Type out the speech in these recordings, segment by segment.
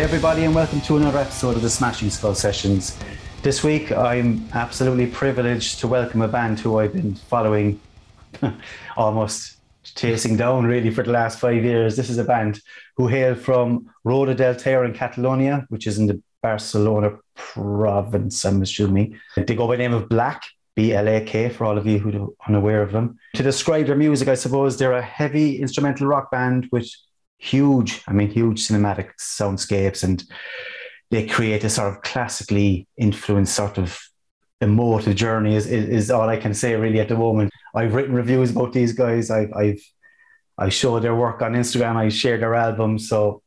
Hi, everybody, and welcome to another episode of the Smashing Skull Sessions. This week, I'm absolutely privileged to welcome a band who I've been following almost chasing down really for the last five years. This is a band who hail from Roda del Ter in Catalonia, which is in the Barcelona province, I'm assuming. They go by the name of Blak, B L A K, for all of you who are unaware of them. To describe their music, I suppose they're a heavy instrumental rock band with huge, I mean, huge cinematic soundscapes, and they create a sort of classically influenced sort of emotive journey is, is, is all I can say really at the moment. I've written reviews about these guys. I've, I've I show their work on Instagram. I share their albums. So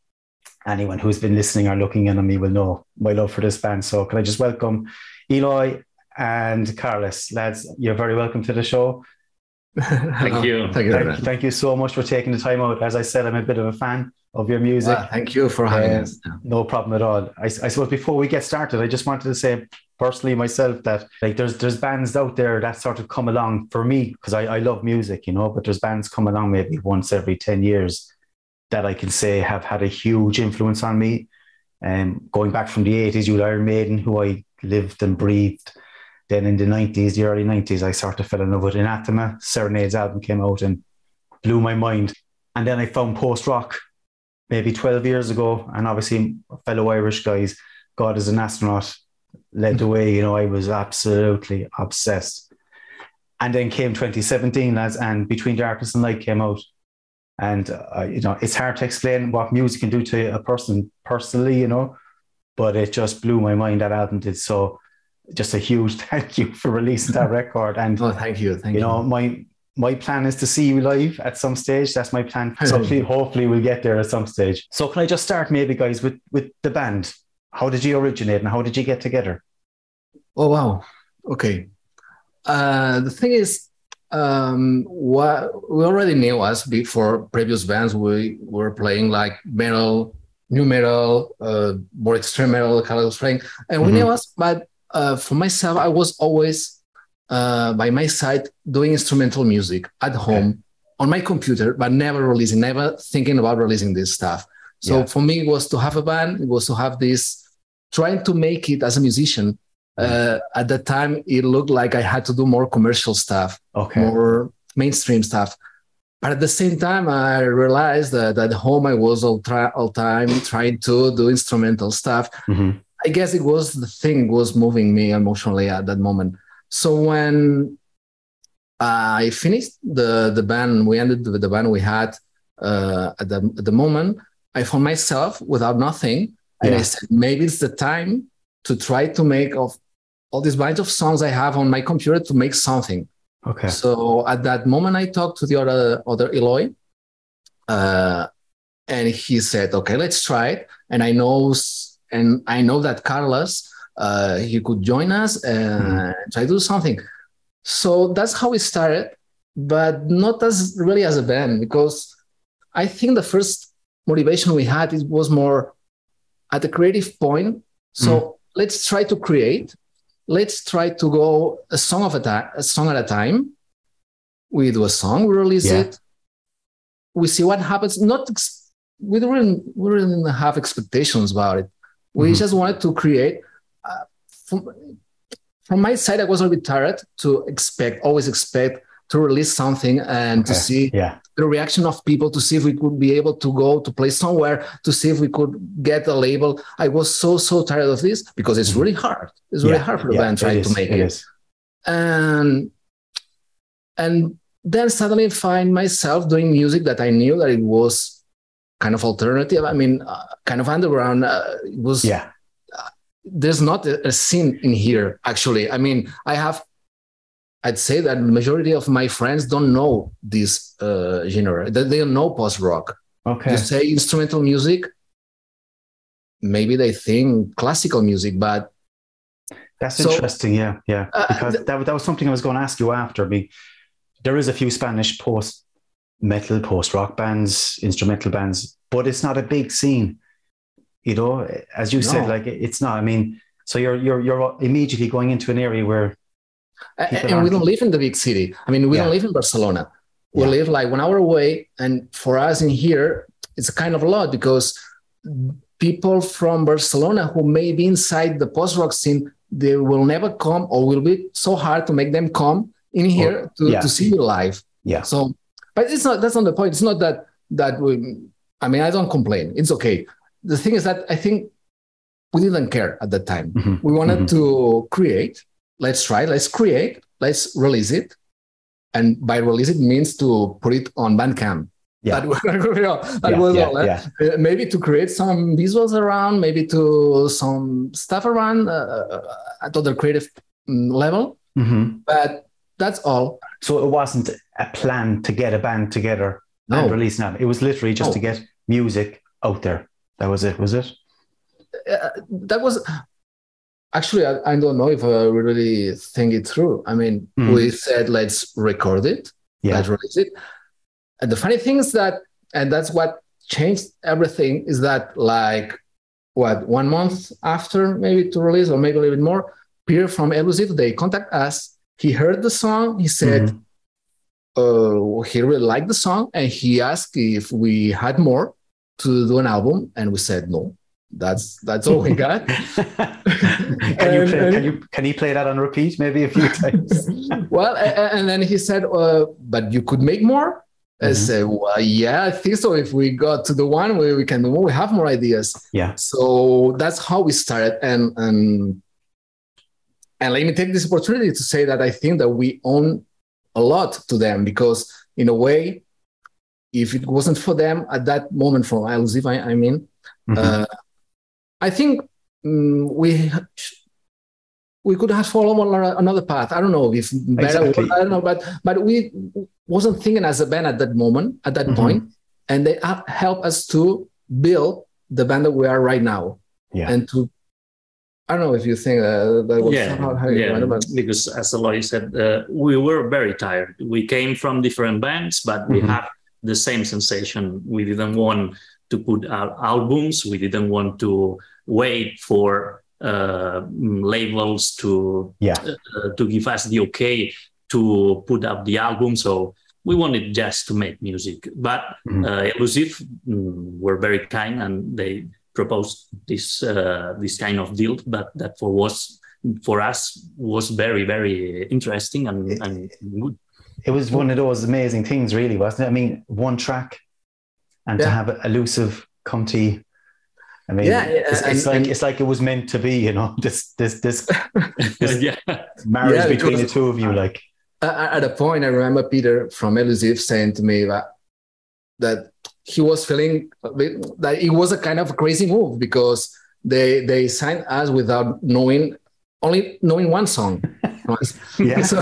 anyone who's been listening or looking in on me will know my love for this band. So can I just welcome Eloy and Carlos, lads? You're very welcome to the show. thank you. Thank you, thank, thank, you so much for taking the time out. As I said, I'm a bit of a fan of your music. Well, thank you for having uh, us. No problem at all. I, I, suppose before we get started, I just wanted to say personally myself that like there's there's bands out there that sort of come along for me because I, I love music, you know, but there's bands come along maybe once every 10 years that I can say have had a huge influence on me. And um, going back from the 80s, you Iron Maiden, who I lived and breathed then in the 90s, the early 90s, I sort of fell in love with Anathema. Serenades album came out and blew my mind. And then I found post rock maybe 12 years ago. And obviously, fellow Irish guys, God is an astronaut, led the way. You know, I was absolutely obsessed. And then came 2017, lads, and Between Darkness and Light came out. And, uh, you know, it's hard to explain what music can do to a person personally, you know, but it just blew my mind, that album did. So, just a huge thank you for releasing that record. And oh, thank you, thank you. You know, my my plan is to see you live at some stage. That's my plan. So hopefully we'll get there at some stage. So can I just start maybe, guys, with with the band? How did you originate and how did you get together? Oh wow. Okay. Uh, the thing is, um, what we already knew us before previous bands. We were playing like metal, new metal, uh, more extreme metal. Kind of playing, and we mm-hmm. knew us, but uh, for myself, I was always uh, by my side doing instrumental music at home okay. on my computer, but never releasing, never thinking about releasing this stuff. So yeah. for me, it was to have a band, it was to have this, trying to make it as a musician. Uh, at that time, it looked like I had to do more commercial stuff, okay. more mainstream stuff. But at the same time, I realized that at home I was all, try, all time trying to do instrumental stuff. Mm-hmm. I guess it was the thing was moving me emotionally at that moment. So when I finished the the band, we ended with the band we had uh, at the at the moment. I found myself without nothing, and. I said maybe it's the time to try to make of all these bunch of songs I have on my computer to make something. Okay. So at that moment, I talked to the other other Eloy, uh, and he said, "Okay, let's try it." And I know and I know that Carlos uh, he could join us and mm. try to do something. So that's how we started, but not as really as a band because I think the first motivation we had it was more at the creative point. So mm. let's try to create. Let's try to go a song of a time, a song at a time. We do a song, we release yeah. it. We see what happens. Not we don't we didn't have expectations about it. We mm-hmm. just wanted to create. Uh, from, from my side, I was a bit tired to expect, always expect to release something and okay. to see yeah. the reaction of people, to see if we could be able to go to play somewhere, to see if we could get a label. I was so, so tired of this because it's mm-hmm. really hard. It's really hard for the yeah, band trying to make it. it. And, and then suddenly find myself doing music that I knew that it was kind of alternative. I mean, uh, kind of underground. Uh, it was yeah. Uh, there's not a, a, scene in here actually. I mean, I have. I'd say that majority of my friends don't know this uh, genre. They, they don't know post rock. Okay. You say instrumental music. Maybe they think classical music, but that's so, interesting. Yeah, yeah. Uh, because th- that, that was something I was going to ask you after. Me, there is a few Spanish post metal, post rock bands, instrumental bands, but it's not a big scene. You know, as you no. said, like it's not. I mean, so you're you're you're immediately going into an area where and we don't live in the big city. I mean, we yeah. don't live in Barcelona. We yeah. live like one hour away, and for us in here, it's a kind of a lot because people from Barcelona who may be inside the post rock scene, they will never come or will be so hard to make them come in here to, yeah. to see you live. Yeah. So, but it's not, that's not the point. It's not that, that we, I mean, I don't complain. It's okay. The thing is that I think we didn't care at that time. Mhm. We wanted Mhm. to create. Let's try. Let's create. Let's release it. And by release it means to put it on Bandcamp. Yeah. That, was- that Yeah, was yeah, all. eh? yeah. Uh, maybe to create some visuals around, maybe to some stuff around uh, at other creative mm, level. Mhm. But that's all. So it wasn't a plan to get a band together and release an album. It was literally just No. to get music out there. That was it, was it? uh, that was actually I, I don't know if I really think it through. I mean, Mhm. we said let's record it, Yeah. let's release it. And the funny thing is that, and that's what changed everything, is that like what one month after maybe to release or maybe a little bit more, Pierre from Elusive they contact us. He heard the song. He said. Mhm. Uh, he really liked the song and he asked if we had more to do an album and we said no that's that's all we got can, you play, can you can you play that on repeat maybe a few times? well, and then he said, uh, "But you could make more." I Mhm. said, "Well, yeah, I think so. If we got to the one where we can do more, we have more ideas." Yeah. So that's how we started, and and and let me take this opportunity to say that I think that we own a lot to them because, in a way, if it wasn't for them at that moment, from Elusive, I, I mean, Mhm. uh, I think mm, we we could have followed another path. I don't know if better. Exactly. I don't know, but but we wasn't thinking as a band at that moment, at that Mhm. point, and they have helped us to build the band that we are right now, yeah. and to. I don't know if you think uh, that was yeah, somehow how you yeah. went about- Because as Eloy said, uh, we were very tired. We came from different bands, but we Mhm. have the same sensation. We didn't want to put out albums. We didn't want to wait for uh, labels to yeah. uh, to give us the okay to put up the album. So we wanted just to make music. But Mhm. uh, Elusive mm, were very kind and they proposed this uh, this kind of deal. But that for was for us was very very interesting and, and good. It was one of those amazing things, really, wasn't it? I mean, one track, and to have elusive come to. I mean, Yeah, yeah, it's, it's and- like and- it's like it was meant to be, you know. This this this yeah, marriage Yeah, between the two of you, like at a point, I remember Peter from Elusive saying to me that that he was feeling that it was a kind of crazy move because they they signed us without knowing only knowing one song. yeah, so,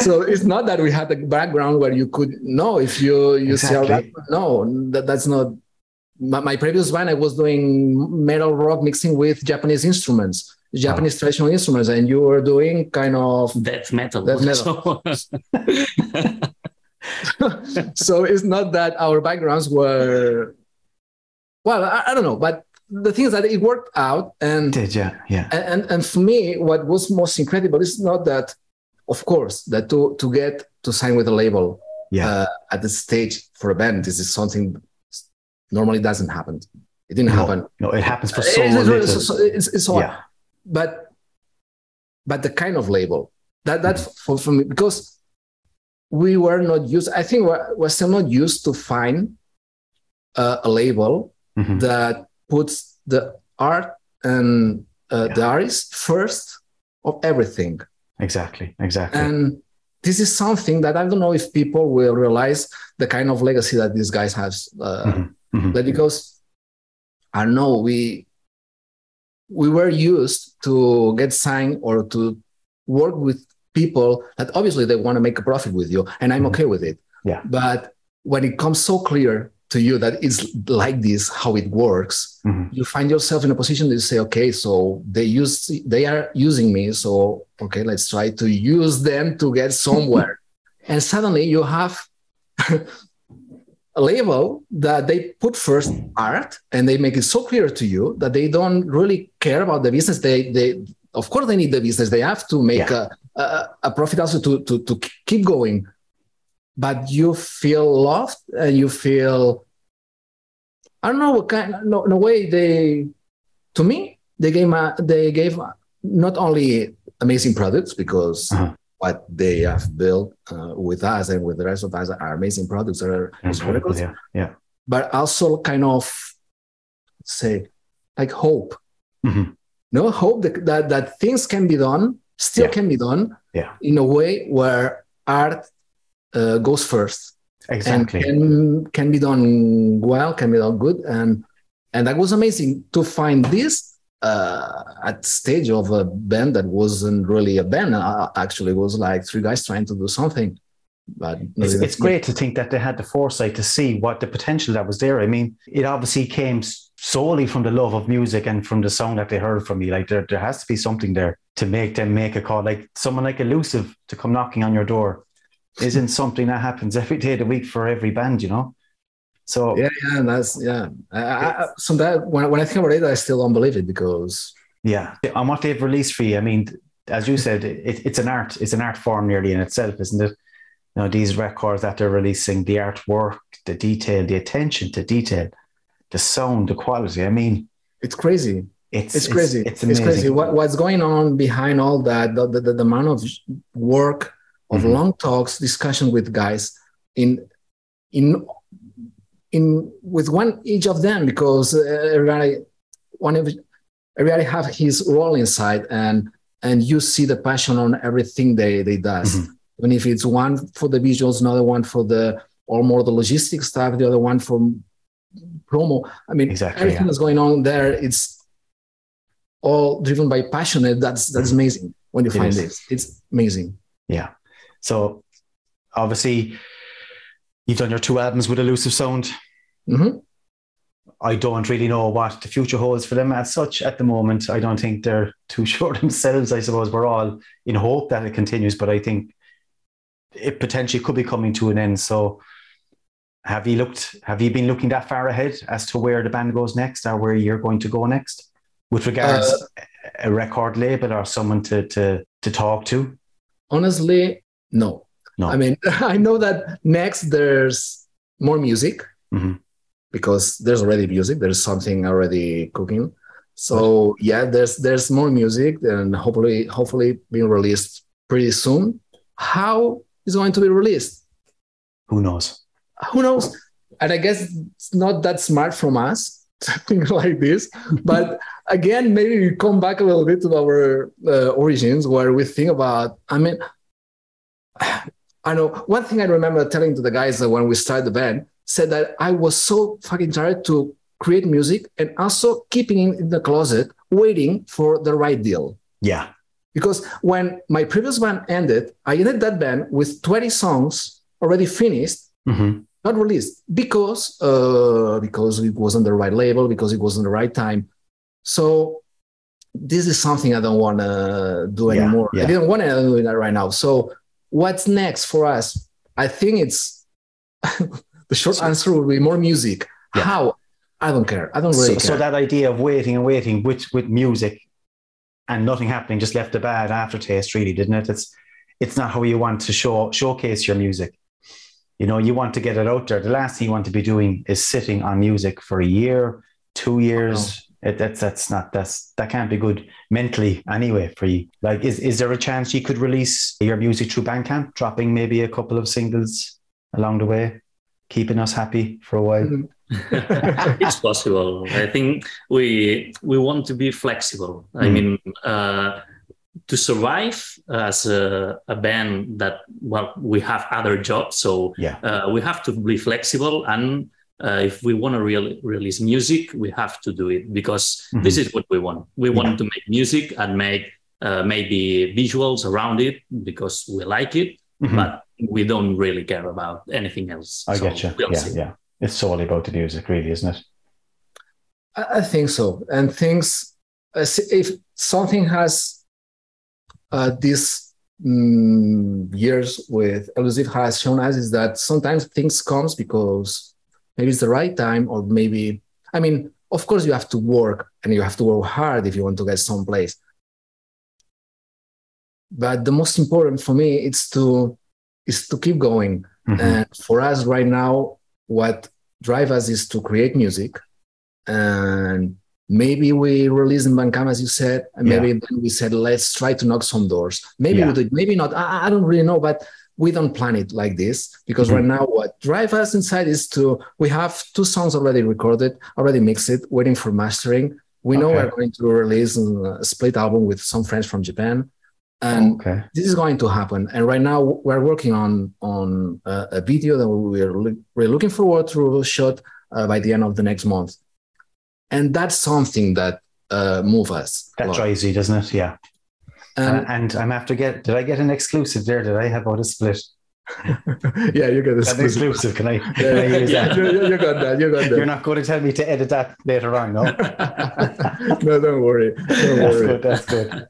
so it's not that we had the background where you could know if you you Exactly. back- no that, that's not my, my previous band i was doing metal rock mixing with japanese instruments japanese traditional instruments and you were doing kind of death metal. Death metal. so it's not that our backgrounds were well I, I don't know but the thing is that it worked out and did yeah, yeah, and, and for me what was most incredible is not that of course that to to get to sign with a label yeah, uh, at the stage for a band this is something normally doesn't happen. It didn't no, happen. no, it happens for so It's- it's- it's- it's- it's- it's hard. yeah, but but the kind of label that that's for, for me because we were not used i think we're, we're still not used to find uh, a label Mhm. that puts the art and uh, Yeah. the artist first of everything exactly, exactly. and this is something that i don't know if people will realize the kind of legacy that these guys have uh, Mhm, mhm. but because I know we we were used to get signed or to work with people that obviously they want to make a profit with you, and I'm Mhm. okay with it. Yeah. But when it comes so clear to you that it's like this, how it works, Mhm. you find yourself in a position to say, okay, so they use they are using me, so okay, let's try to use them to get somewhere. and suddenly you have a label that they put first art and they make it so clear to you that they don't really care about the business. They they of course they need the business. They have to make a, a a profit also to to to keep going. But you feel loved and you feel I don't know what kind. No, no way they. To me, they gave uh, they gave not only amazing products because Uh-huh. what they have built uh, with us and with the rest of us are amazing products are historical, yeah, yeah. but also kind of say like hope. Mhm. No hope that, that that things can be done, still Yeah. can be done Yeah. in a way where art uh, goes first Exactly. and can, can be done well, can be done good, and and that was amazing to find this uh, at stage of a band that wasn't really a band. Uh, actually, it was like three guys trying to do something. But it's, it's great to think that they had the foresight to see what the potential that was there. I mean, it obviously came solely from the love of music and from the song that they heard from me. Like there, there has to be something there to make them make a call. Like someone like Elusive to come knocking on your door isn't something that happens every day of the week for every band, you know. So Yeah, yeah, that's yeah. I, I, so that when, when I think about it, I still don't believe it because Yeah, and what they've released for you, I mean, as you said, it, it's an art, it's an art form nearly in itself, isn't it? You know, these records that they're releasing, the artwork, the detail, the attention to detail, the sound, the quality. I mean, it's crazy. it's It's crazy. It's, It's, amazing. crazy. What, what's going on behind all that? The, the, the amount of work, of Mhm. long talks, discussion with guys in in in with one each of them because uh, everybody one of everybody have his role inside and and you see the passion on everything they they does Mhm. even if it's one for the visuals another one for the or more the logistic stuff the other one for promo i mean Exactly, everything yeah. that's going on there it's all driven by passion and that's that's amazing when you It find is. this it's amazing Yeah. So obviously, you've done your two albums with Elusive Sound. Mhm. I don't really know what the future holds for them as such at the moment. I don't think they're too sure themselves. I suppose we're all in hope that it continues, but I think it potentially could be coming to an end. So have you looked have you been looking that far ahead as to where the band goes next or where you're going to go next with regards a record label or someone to to to talk to? honestly no No. i mean i know that next there's more music Mhm. because there's already music there's something already cooking so yeah there's there's more music and hopefully hopefully being released pretty soon how is going to be released Who knows? Who knows? And i guess it's not that smart from us to think like this. But again maybe we come back a little bit to our uh, origins where we think about i mean i know one thing i remember telling to the guys that when we started the band said that i was so fucking tired to create music and also keeping it in the closet waiting for the right deal. Yeah. because when my previous band ended i ended that band with 20 songs already finished. Hmm not released because uh, because it wasn't the right label because it wasn't the right time so this is something i don't want to do Yeah, anymore yeah. i didn't want to do that right now so what's next for us i think it's the short So- answer would be more music Yeah. how i don't care i don't So, really care so that idea of waiting and waiting with with music and nothing happening just left a bad aftertaste, really, didn't it? It's it's not how you want to show showcase your music. You know, you want to get it out there. The last thing you want to be doing is sitting on music for a year, two years. It, that's that's not that's that can't be good mentally anyway for you. Like, is is there a chance you could release your music through Bandcamp, dropping maybe a couple of singles along the way, keeping us happy for a while? Mhm. it's possible. I think we we want to be flexible. I Mm. mean, uh, to survive as a, a band that well, we have other jobs, so Yeah. uh, we have to be flexible. And uh, if we want to re- release music, we have to do it because Mhm. this is what we want. We Yeah. want to make music and make uh, maybe visuals around it because we like it, Mhm. but we don't really care about anything else. I So get you. we'll yeah, see. yeah. It's solely about the music, really, isn't it? I I think so. And things, uh, if something has uh, these mm, years with Elusive has shown us is that sometimes things comes because maybe it's the right time or maybe, I mean, of course you have to work and you have to work hard if you want to get someplace. But the most important for me is to is to keep going. Mhm. And for us right now, what drive us is to create music and maybe we released in Bandcamp, as you said, and maybe Yeah. then we said, let's try to knock some doors. Maybe Yeah. we did, maybe not. I, I don't really know, but we don't plan it like this because Mhm. right now what drive us inside is to we have two songs already recorded, already mixed it, waiting for mastering. We know Okay. we're going to release a split album with some friends from Japan, and okay. this is going to happen. And right now we're working on on a, a video that we're we're looking forward to shoot uh, by the end of the next month, and that's something that uh, move us. That drives you, doesn't it? Yeah. And, Uh, and I'm after get. Did I get an exclusive there? Did I have about a split? yeah, you got. An exclusive. Can I? Yeah, Can I use yeah. that? you, you- you got that. You got that. You're not going to tell me to edit that later on, no? no, don't worry. Don't That's worry. good. That's good.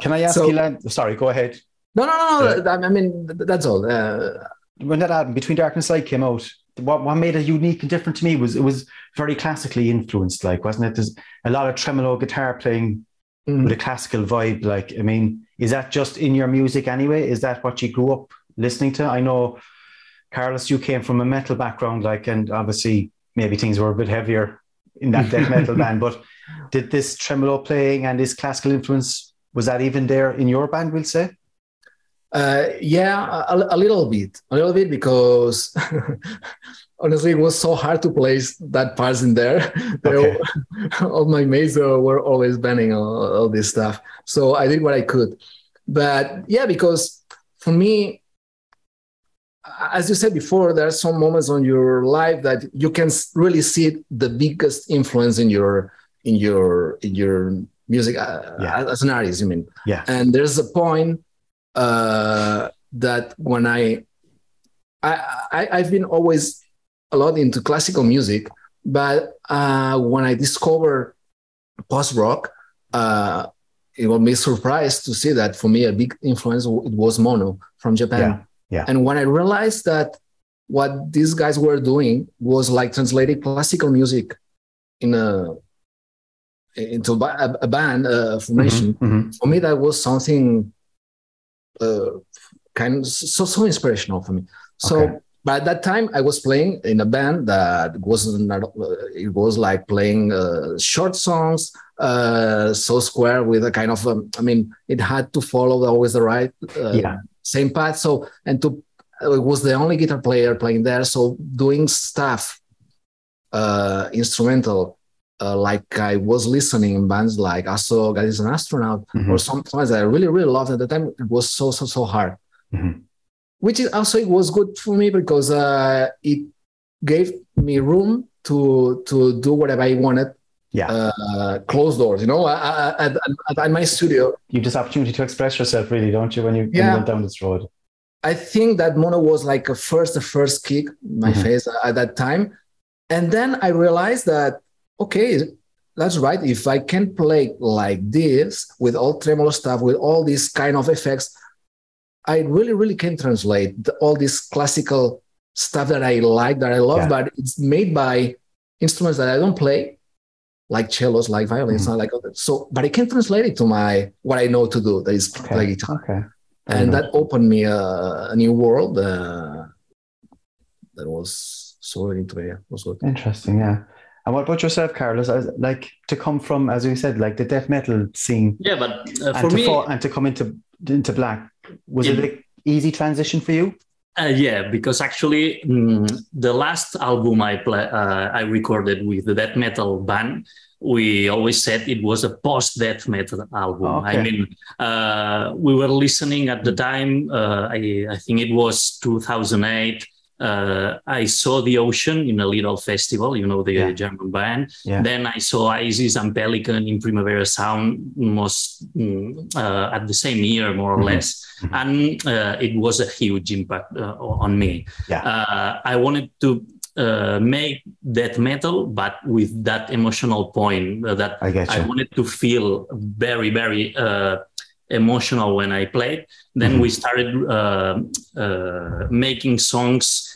Can I ask So- you, Lan? Sorry, go ahead. no, no, no, no. I mean, that's all. Uh, When that album, Between Dark and Light, came out, what, what made it unique and different to me was it was very classically influenced, like, wasn't it? There's a lot of tremolo guitar playing mm, with a classical vibe. Like, I mean, is that just in your music anyway? Is that what you grew up listening to? I know, Carlos, you came from a metal background, like, and obviously maybe things were a bit heavier in that death metal band, but did this tremolo playing and this classical influence, was that even there in your band, we'll say? Uh, yeah, a, a little bit, a little bit, because honestly, it was so hard to place that parts in there. Okay. all, my mates uh, were always banning all, all this stuff, so I did what I could. But yeah, because for me, as you said before, there are some moments on your life that you can really see the biggest influence in your in your in your music uh, Yeah. as an artist. I mean, Yeah. and there's a point uh, that when I, I, I I've been always a lot into classical music, but uh, when I discovered post rock, uh, it will be surprised to see that for me a big influence it was Mono from Japan. Yeah, yeah. And when I realized that what these guys were doing was like translating classical music in a into a, a band uh, formation Mhm, mhm. for me that was something uh, kind of so so inspirational for me so Okay. by that time i was playing in a band that wasn't uh, it was like playing uh, short songs uh, so square with a kind of um, i mean it had to follow always the right uh, Yeah. same path so and to it was the only guitar player playing there so doing stuff uh, instrumental uh, like I was listening in bands like I saw God is an astronaut Mhm. or some songs that I really really loved at the time. It was so so so hard, Mhm. which is also it was good for me because uh, it gave me room to to do whatever I wanted. Yeah. Uh, closed doors, you know, I- I- at, at, at my studio. You have this opportunity to express yourself, really, don't you, when you, when you Yeah. went down this road? I think that mono was like a first, the first kick in my Mhm. face at that time. And then I realized that, okay, that's right. If I can play like this with all tremolo stuff, with all these kind of effects, I really, really can translate the, all this classical stuff that I like, that I love, Yeah. but it's made by instruments that I don't play, like cellos, like violins, Mhm. like other. So, but I can translate it to my what I know to do, that is Okay. play guitar Okay. and that opened me a, a new world uh, that was so into it. Was good. Interesting, yeah. And what about yourself, Carlos? As, like to come from, as we said, like the death metal scene, Yeah, but uh, and for to me, fall, and to come into into Blak, was it Yeah. an easy transition for you? Uh, yeah, because actually mm, the last album I play, uh, I recorded with the death metal band, we always said it was a post death metal album. Okay. I mean, uh, we were listening at the time. Uh, I, I think it was 2008. Uh, I saw the ocean in a little festival, you know, the Yeah. German band. Yeah. Then I saw Isis and Pelican in Primavera Sound most mm, uh, at the same year, more or Mhm. less Mhm. and uh, it was a huge impact uh, on me. Yeah. Uh, I wanted to uh, make that metal, but with that emotional point uh, that I I wanted to feel very, very uh, emotional when I played. Then Mhm. we started uh, uh, making songs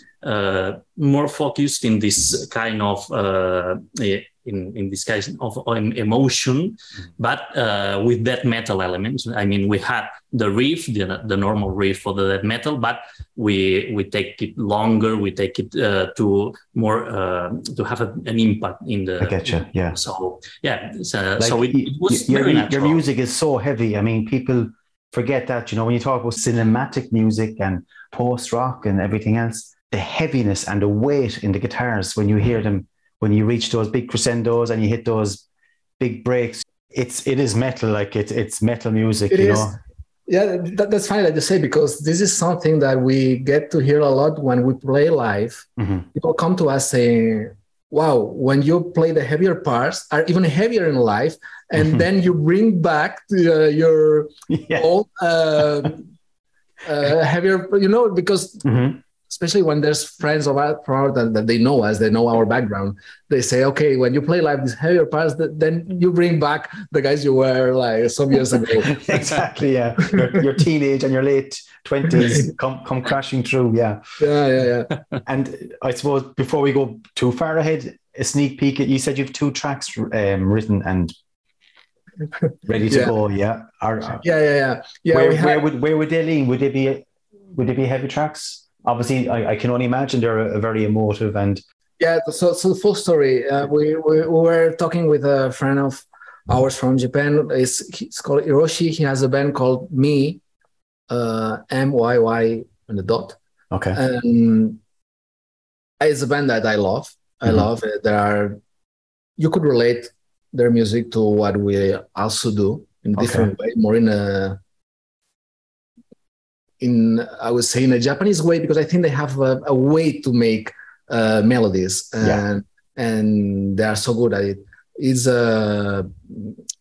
more focused in this kind of uh, in, in this case of emotion, but uh, with death metal elements. I mean, we had the riff, the, the normal riff for the metal, but we we take it longer. We take it uh, to more uh, to have a, an impact in the. I get you. Yeah. So yeah, so, like, so it, it, was your, your music is so heavy. I mean, people forget that. You know, when you talk about cinematic music and post rock and everything else, the heaviness and the weight in the guitars when you hear them when you reach those big crescendos and you hit those big breaks it's it is metal like it, it's metal music it you is. know yeah that, that's fine that you say because this is something that we get to hear a lot when we play live mm-hmm. people come to us saying wow when you play the heavier parts are even heavier in life and mm-hmm. then you bring back uh, your yeah. old uh, uh, heavier you know because mm-hmm especially when there's friends of ours that, that they know us, they know our background. They say, okay, when you play live these heavier parts, then you bring back the guys you were like some years ago. exactly. Yeah. Your, your, teenage and your late twenties come come crashing through. Yeah. Yeah. Yeah. Yeah. and I suppose before we go too far ahead, a sneak peek. At you said you've two tracks um, written and ready to yeah. go. Yeah. Are, yeah. Yeah. Yeah. Yeah. Where, where would where would they lean? Would they be would they be heavy tracks? Obviously I, I, can only imagine they're a, a, very emotive and yeah so so the full story. Uh, we, we, we were talking with a friend of ours from japan. It's, it's called hiroshi. He has a band called me uh, m-y-y and the dot. Okay. And it's a band that i love. I mm-hmm. love it. There are you could relate their music to what we also do in a different okay. way more in a in I would say in a Japanese way because I think they have a, a way to make uh, melodies and yeah. and they are so good at it. It's a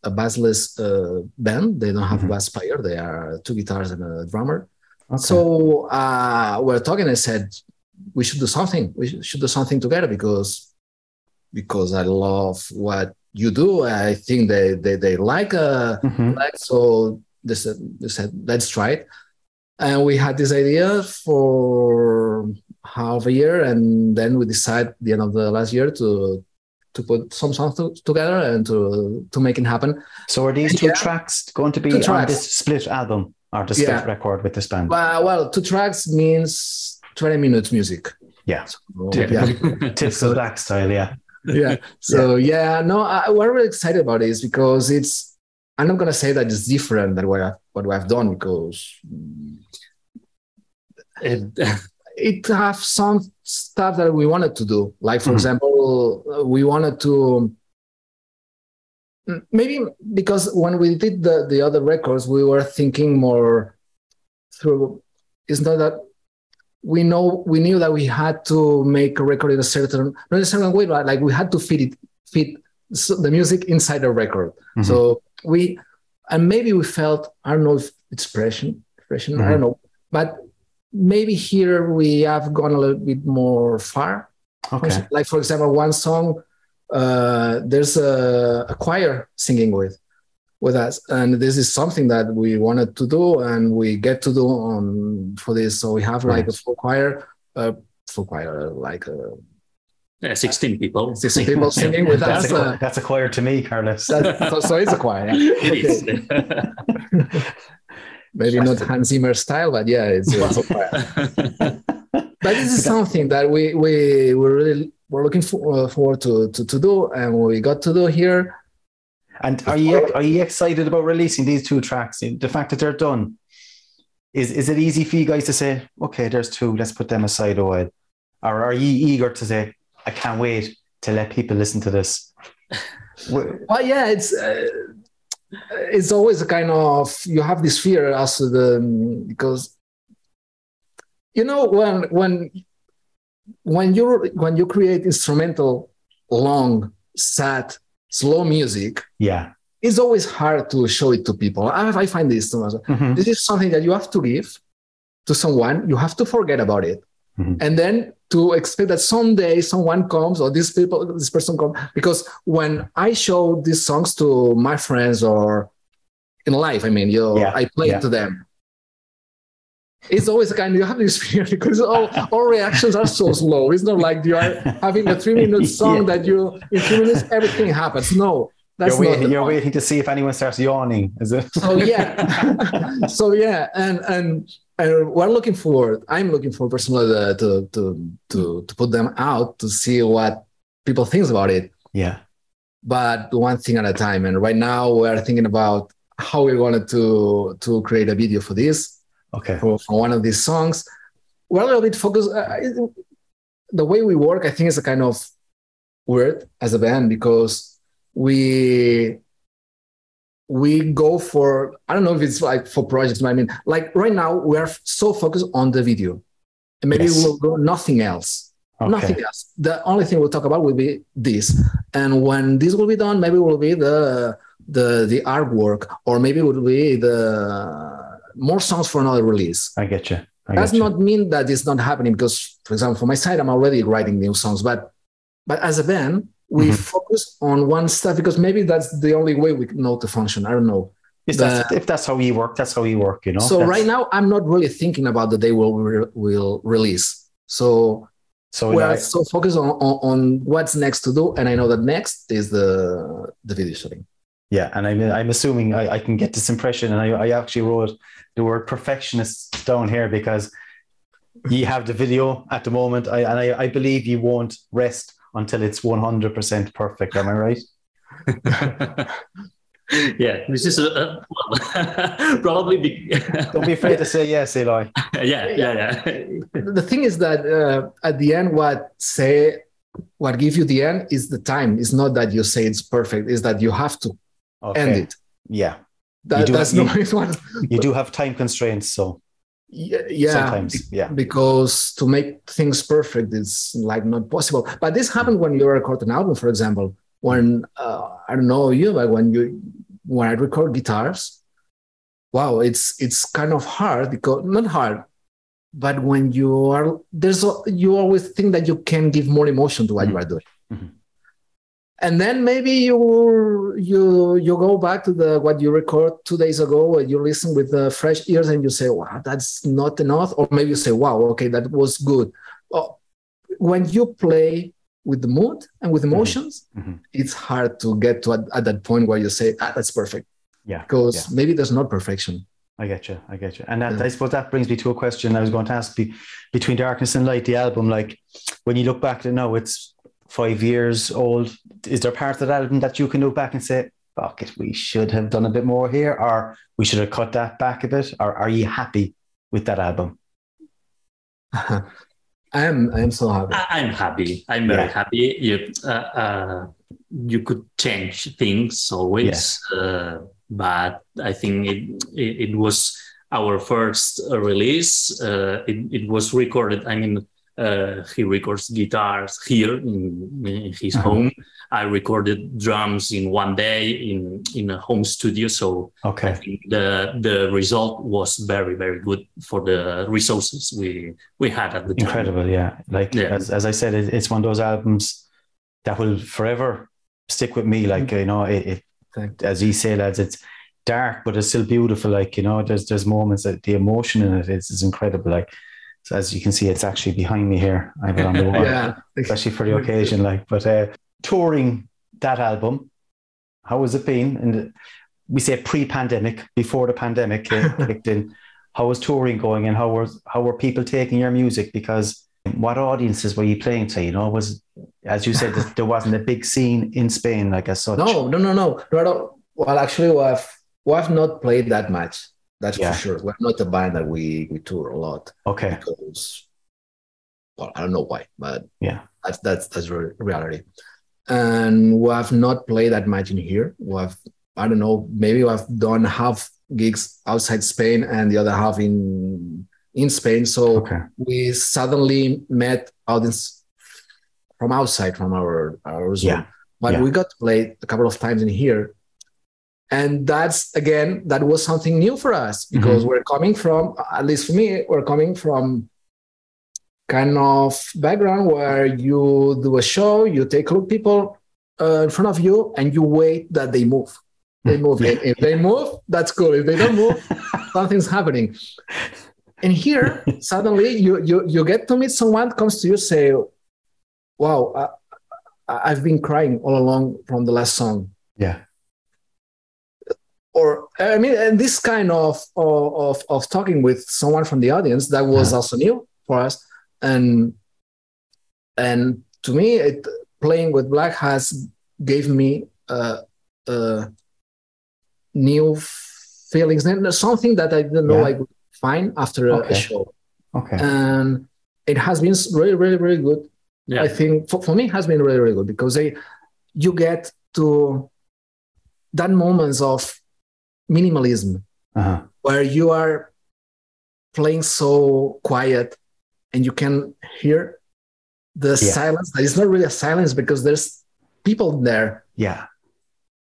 a bassless uh, band. They don't have mm-hmm. a bass player. They are two guitars and a drummer. Okay. So uh, we're talking. I said we should do something. We should do something together because because I love what you do. I think they they, they like uh mm-hmm. like so. They said, they said let's try it and we had this idea for half a year and then we decided the end of the last year to to put some songs to, together and to to make it happen. So are these two yeah, tracks going to be on this split album or the split yeah. record with this band? Well, well two tracks means 20 minutes music. Yeah. So, yeah. typical Blak style yeah. Yeah. So yeah, no I, we're really excited about this because it's i'm not going to say that it's different than what I've, what have done because it it have some stuff that we wanted to do. Like for mm-hmm. example, we wanted to maybe because when we did the the other records, we were thinking more through. It's not that we know we knew that we had to make a record in a certain not a certain way, but like we had to fit it fit the music inside the record. Mm-hmm. So we and maybe we felt I don't know if expression expression mm-hmm. I don't know, but maybe here we have gone a little bit more far. Okay. Like for example, one song, uh, there's a, a, choir singing with with us, and this is something that we wanted to do, and we get to do on for this. So we have like a full choir, uh, full choir, like a. Yeah, 16 people. 16 people singing with that's us. A, uh, that's a choir to me, Carlos. So, so, it's a choir. Yeah. it is. maybe not Hans Zimmer style, but yeah, it's, it's a choir. but this is something that we we we really we're looking for, uh, forward to, to to do, and we got to do here. And are you are you excited about releasing these two tracks? The fact that they're done, is is it easy for you guys to say, okay, there's two, let's put them aside a while, or are you eager to say, I can't wait to let people listen to this? well, yeah, it's. Uh, it's always a kind of you have this fear as to the because you know when when when you when you create instrumental long sad slow music yeah it's always hard to show it to people i, I find this too much mm-hmm. this is something that you have to give to someone you have to forget about it mm-hmm. and then to expect that someday someone comes or this people this person comes because when i show these songs to my friends or in life i mean you know, yeah, i play yeah. it to them it's always kind of you have this experience because all, all reactions are so slow. It's not like you are having a three minute song yeah. that you in three minutes everything happens. No, that's you're, waiting, you're waiting to see if anyone starts yawning, is it? So yeah, so yeah, and and and we're looking forward. I'm looking forward personally to to to to put them out to see what people think about it. Yeah, but one thing at a time. And right now we're thinking about how we're going to to create a video for this. Okay. For, for one of these songs, we're a little bit focused. Uh, the way we work, I think, is a kind of weird as a band because we we go for I don't know if it's like for projects, but I mean, like right now we are so focused on the video, and maybe yes. we'll go nothing else. Okay. Nothing else. The only thing we'll talk about will be this. And when this will be done, maybe it will be the the the artwork, or maybe it will be the more songs for another release. I get you. I Does not mean that it's not happening because, for example, for my side, I'm already writing new songs. But but as a band, we mm-hmm. focus on one stuff because maybe that's the only way we know to function. I don't know. If that's, if that's how you work, that's how you work, you know. So that's... right now, I'm not really thinking about the day we'll re- will release. So so we're like, so focused on, on, on what's next to do, and I know that next is the the video shooting. Yeah, and I'm I'm assuming I, I can get this impression, and I, I actually wrote the word perfectionist down here because you have the video at the moment, I, and I, I believe you won't rest until it's 100% perfect. Am I right? yeah, this is a, a probably. Be, Don't be afraid to say yes, Eloy. yeah, yeah, yeah. The thing is that uh, at the end, what say, what gives you the end is the time. It's not that you say it's perfect. It's that you have to okay. end it. Yeah, that, that's have, you, one. You do have time constraints, so yeah, yeah sometimes yeah because to make things perfect is like not possible but this happened when you record an album for example when uh, I don't know you, but when you when I record guitars, wow, it's it's kind of hard because not hard, but when you are there's you always think that you can give more emotion to what mm-hmm. you are doing. Mm-hmm. And then maybe you you you go back to the what you record two days ago and you listen with the fresh ears and you say, wow, that's not enough. Or maybe you say, wow, okay, that was good. Oh, when you play with the mood and with mm-hmm. emotions, mm-hmm. it's hard to get to at, at, that point where you say, ah, that's perfect. Yeah. Because yeah. maybe there's not perfection. I get you. I get you. And that, yeah. I suppose that brings me to a question I was going to ask be, between Darkness and Light, the album, like when you look back now, it's five years old. Is there part of that album that you can look back and say, fuck it, we should have done a bit more here, or we should have cut that back a bit? Or are you happy with that album? I am. I am so happy. I, am happy. I'm very yeah. happy. You, uh, uh, you could change things always, yeah. uh, but I think it, it, it was our first release. Uh, it, it was recorded. I mean, uh, he records guitars here in, in his uh-huh. home. I recorded drums in one day in in a home studio. So okay. The the result was very very good for the resources we we had at the time. Incredible, yeah. Like yeah. As, as I said, it, it's one of those albums that will forever stick with me. Like mm-hmm. you know, it, it as you say, lads, it's dark, but it's still beautiful. Like you know, there's there's moments that the emotion in it is, is incredible. Like so as you can see, it's actually behind me here. I have it on the wall, yeah. especially for the occasion. Like, but uh, touring that album, how has it been? And we say pre-pandemic, before the pandemic kicked in. How was touring going, and how was how were people taking your music? Because what audiences were you playing to? You know, was as you said, there wasn't a big scene in Spain like as such. No, no, no, no. no well, actually, we have we have not played that much. That's yeah. for sure. We're not a band that we we tour a lot. Okay. Because well, I don't know why, but yeah, that's that's that's reality. And we have not played that much in here. We have I don't know, maybe we have done half gigs outside Spain and the other half in in Spain. So okay. we suddenly met audience from outside from our our zone. Yeah. But yeah. we got to play a couple of times in here and that's again that was something new for us because mm-hmm. we're coming from at least for me we're coming from kind of background where you do a show you take a look people uh, in front of you and you wait that they move they move if they move that's cool if they don't move something's happening and here suddenly you you you get to meet someone comes to you say, "Wow, I, I've been crying all along from the last song." Yeah. Or I mean, and this kind of of of talking with someone from the audience that was Yeah. also new for us, and and to me, it, playing with Blak has gave me uh, uh, new feelings and something that I didn't know Yeah. I could find after a, a show. Okay. And it has been really, really, really good. Yeah. I think for, for me, it has been really, really good because they, you get to that moments of minimalism Uh-huh. where you are playing so quiet and you can hear the Yeah. silence that is not really a silence because there's people there Yeah.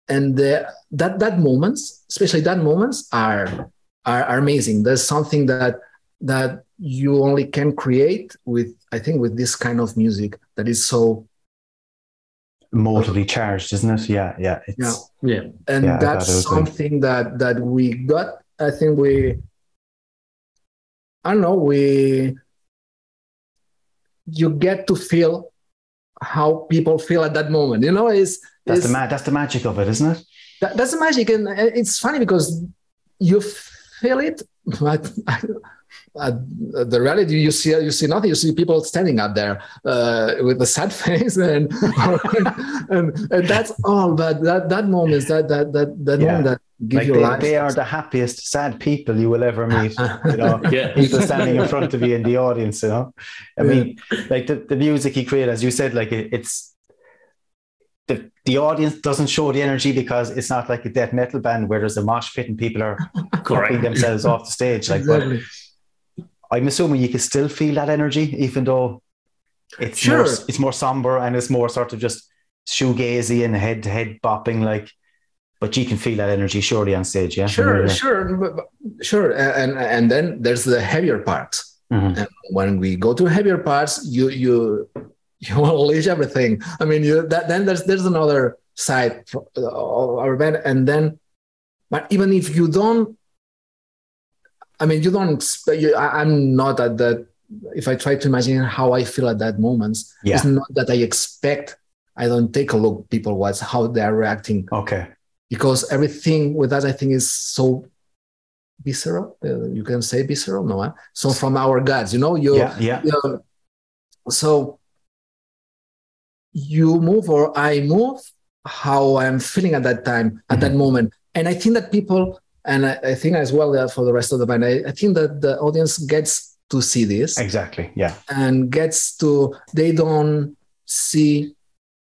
and the, that that moments especially that moments are, are are amazing there's something that that you only can create with i think with this kind of music that is so Emotively charged, isn't it? Yeah. Yeah. It's, Yeah. Yeah. and Yeah, I that's something that that we got i think we i don't know we you get to feel how people feel at that moment you know is That's is the ma- that's the magic of it, isn't it? that, that's the magic and it's funny because you feel it but at the reality you see you see nothing you see people standing up there uh, with a sad face and, and and that's all but that that moment that that that that Yeah. moment that give Like you they, life they are the happiest sad people you will ever meet. You know, Yeah. people standing in front of you in the audience. You know, I Yeah. mean, like the, the music he created, as you said, like it, it's the the audience doesn't show the energy because it's not like a death metal band where there's a mosh pit and people are Correct. themselves off the stage. Like, but exactly. I'm assuming you can still feel that energy, even though it's Sure. more, it's more somber and it's more sort of just shoegazy and head to head bopping. Like, but you can feel that energy surely on stage. Yeah, sure sure sure and and then there's the heavier part Mhm. when we go to heavier parts you you you want to unleash everything i mean you that then there's there's another side of our band and then but even if you don't i mean you don't expect you, I, i'm not at that if i try to imagine how i feel at that moment Yeah. it's not that i expect i don't take a look people what's how they're reacting Okay. because everything with that I think is so visceral. Uh, you can say visceral, no? So from our gods, you know, you, Yeah. Yeah. you- so you move or I move how I'm feeling at that time, at that moment, and I think that people, and I, I think as well uh, for the rest of the band, I, I think that the audience gets to see this Exactly. Yeah. and gets to they don't see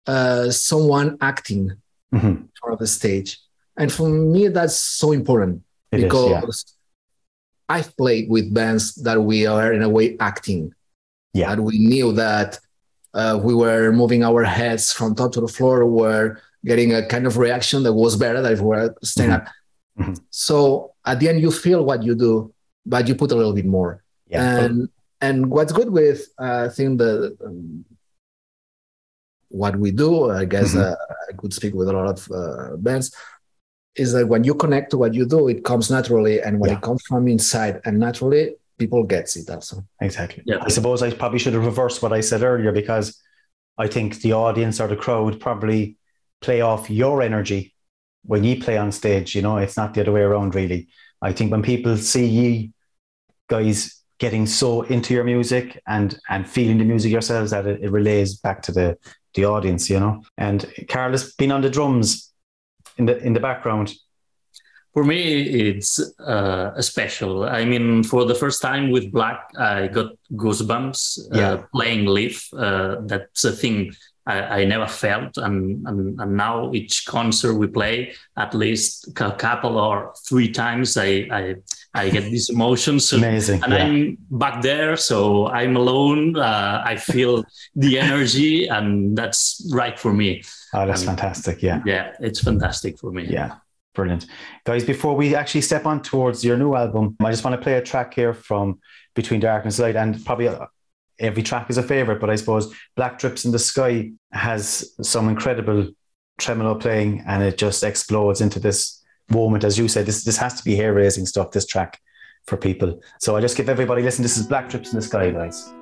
uh, someone acting Mhm. for the stage. And for me, that's so important It is, because yeah. I've played with bands that we are in a way acting. Yeah. and we knew that uh, we were moving our heads from top to the floor, we're getting a kind of reaction that was better than if we were stand up. Mhm. So at the end, you feel what you do, but you put a little bit more. Yeah. And and what's good with uh, I think the um, what we do, I guess Mhm. uh, I could speak with a lot of uh, bands, is that when you connect to what you do, it comes naturally, and when Yeah. it comes from inside and naturally, people gets it also. Exactly. Yeah. I suppose I probably should have reversed what I said earlier because I think the audience or the crowd probably play off your energy when you play on stage. You know, it's not the other way around, really. I think when people see you guys getting so into your music and and feeling the music yourselves, that it, it relays back to the the audience. You know, and Carl has been on the drums in the in the background. For me, it's uh, special. I mean, for the first time with Blak, I got goosebumps uh, Yeah. playing live. Uh, that's a thing I, I never felt, and, and and now each concert we play, at least a couple or three times, I I, I get these emotions. Amazing. and yeah. I'm back there, so I'm alone. Uh, I feel the energy, and that's right for me. oh, that's um, fantastic. Yeah. Yeah, it's fantastic for me. Yeah, brilliant. Guys, before we actually step on towards your new album, I just want to play a track here from Between Darkness and Light. And probably every track is a favorite, but I suppose Black Drips in the Sky has some incredible tremolo playing and it just explodes into this moment. As you said, this, this has to be hair raising stuff, this track. for people. So I just give everybody listen. This is Black Trips in the Sky, guys.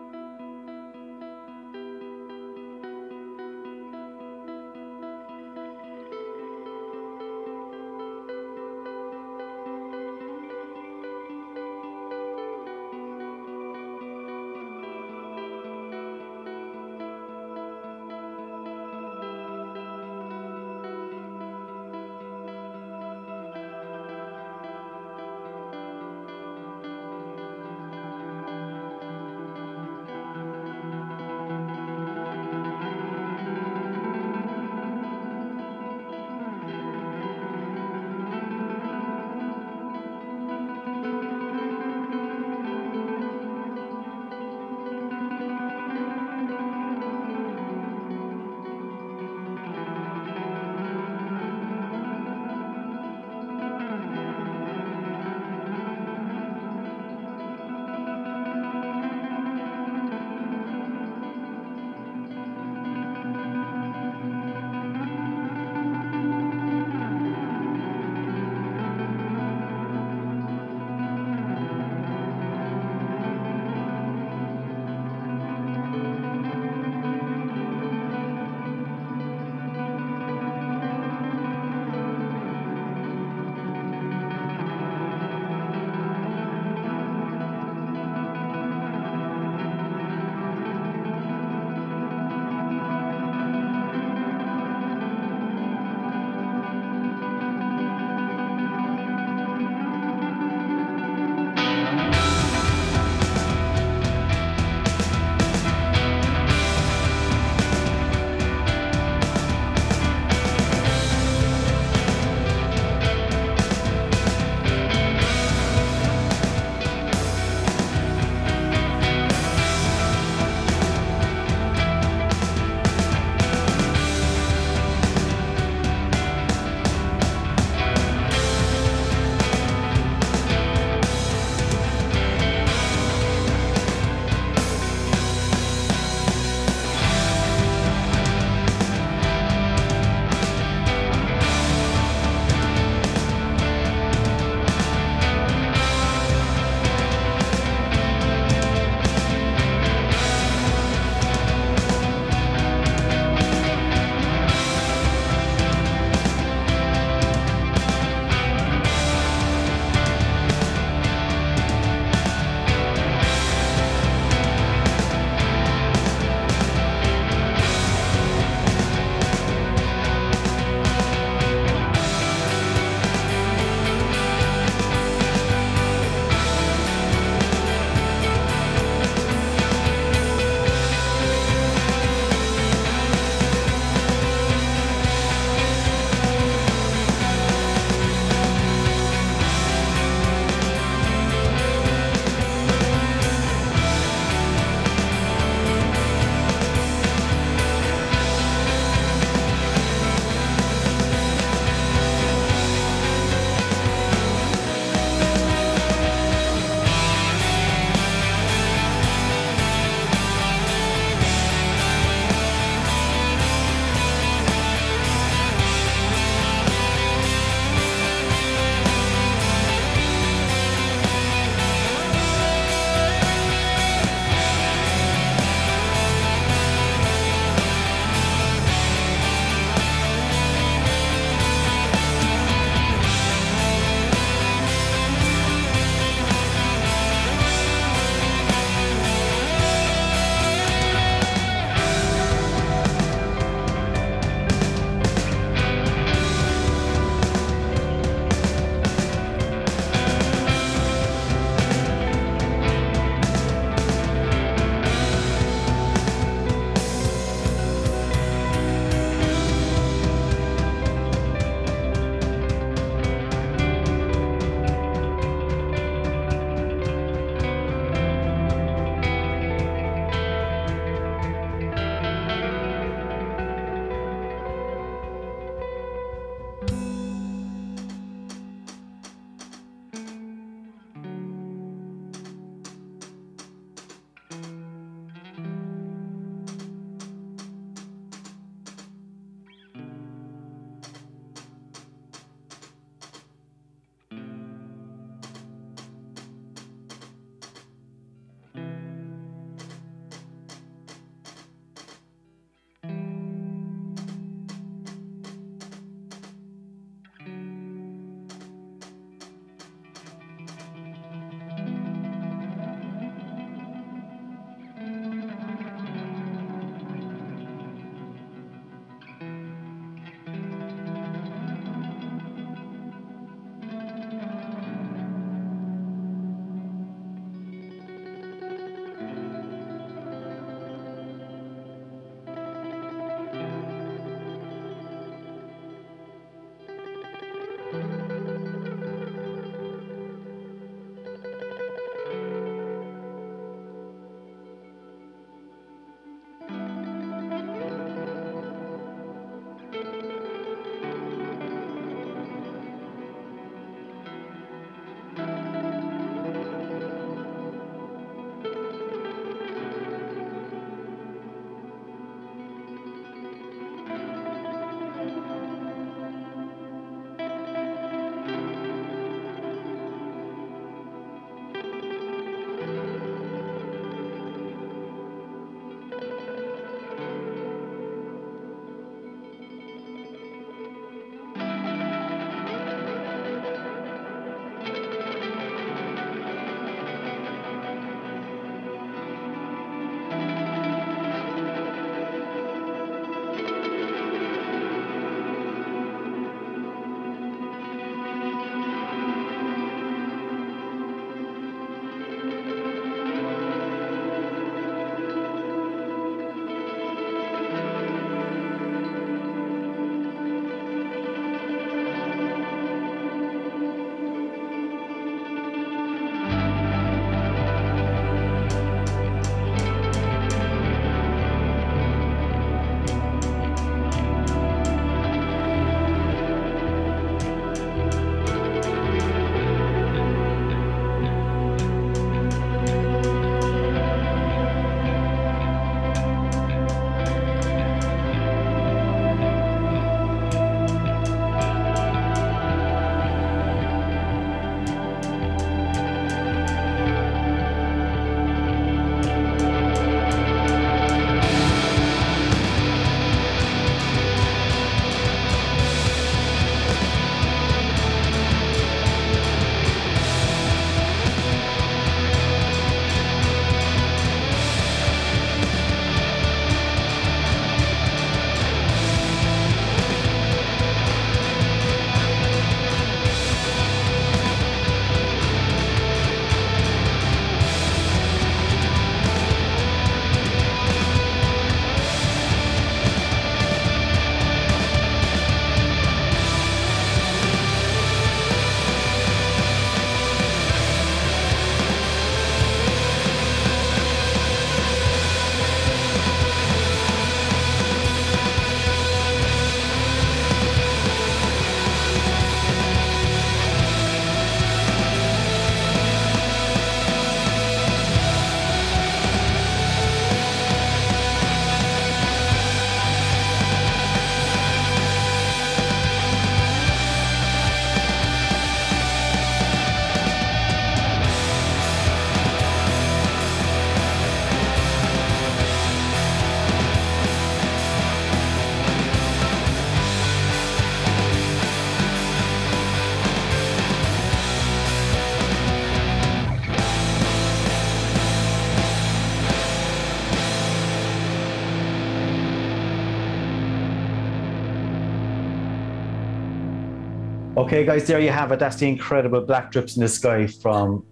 Okay, guys, there you have it. That's the incredible Black Drips in the Sky from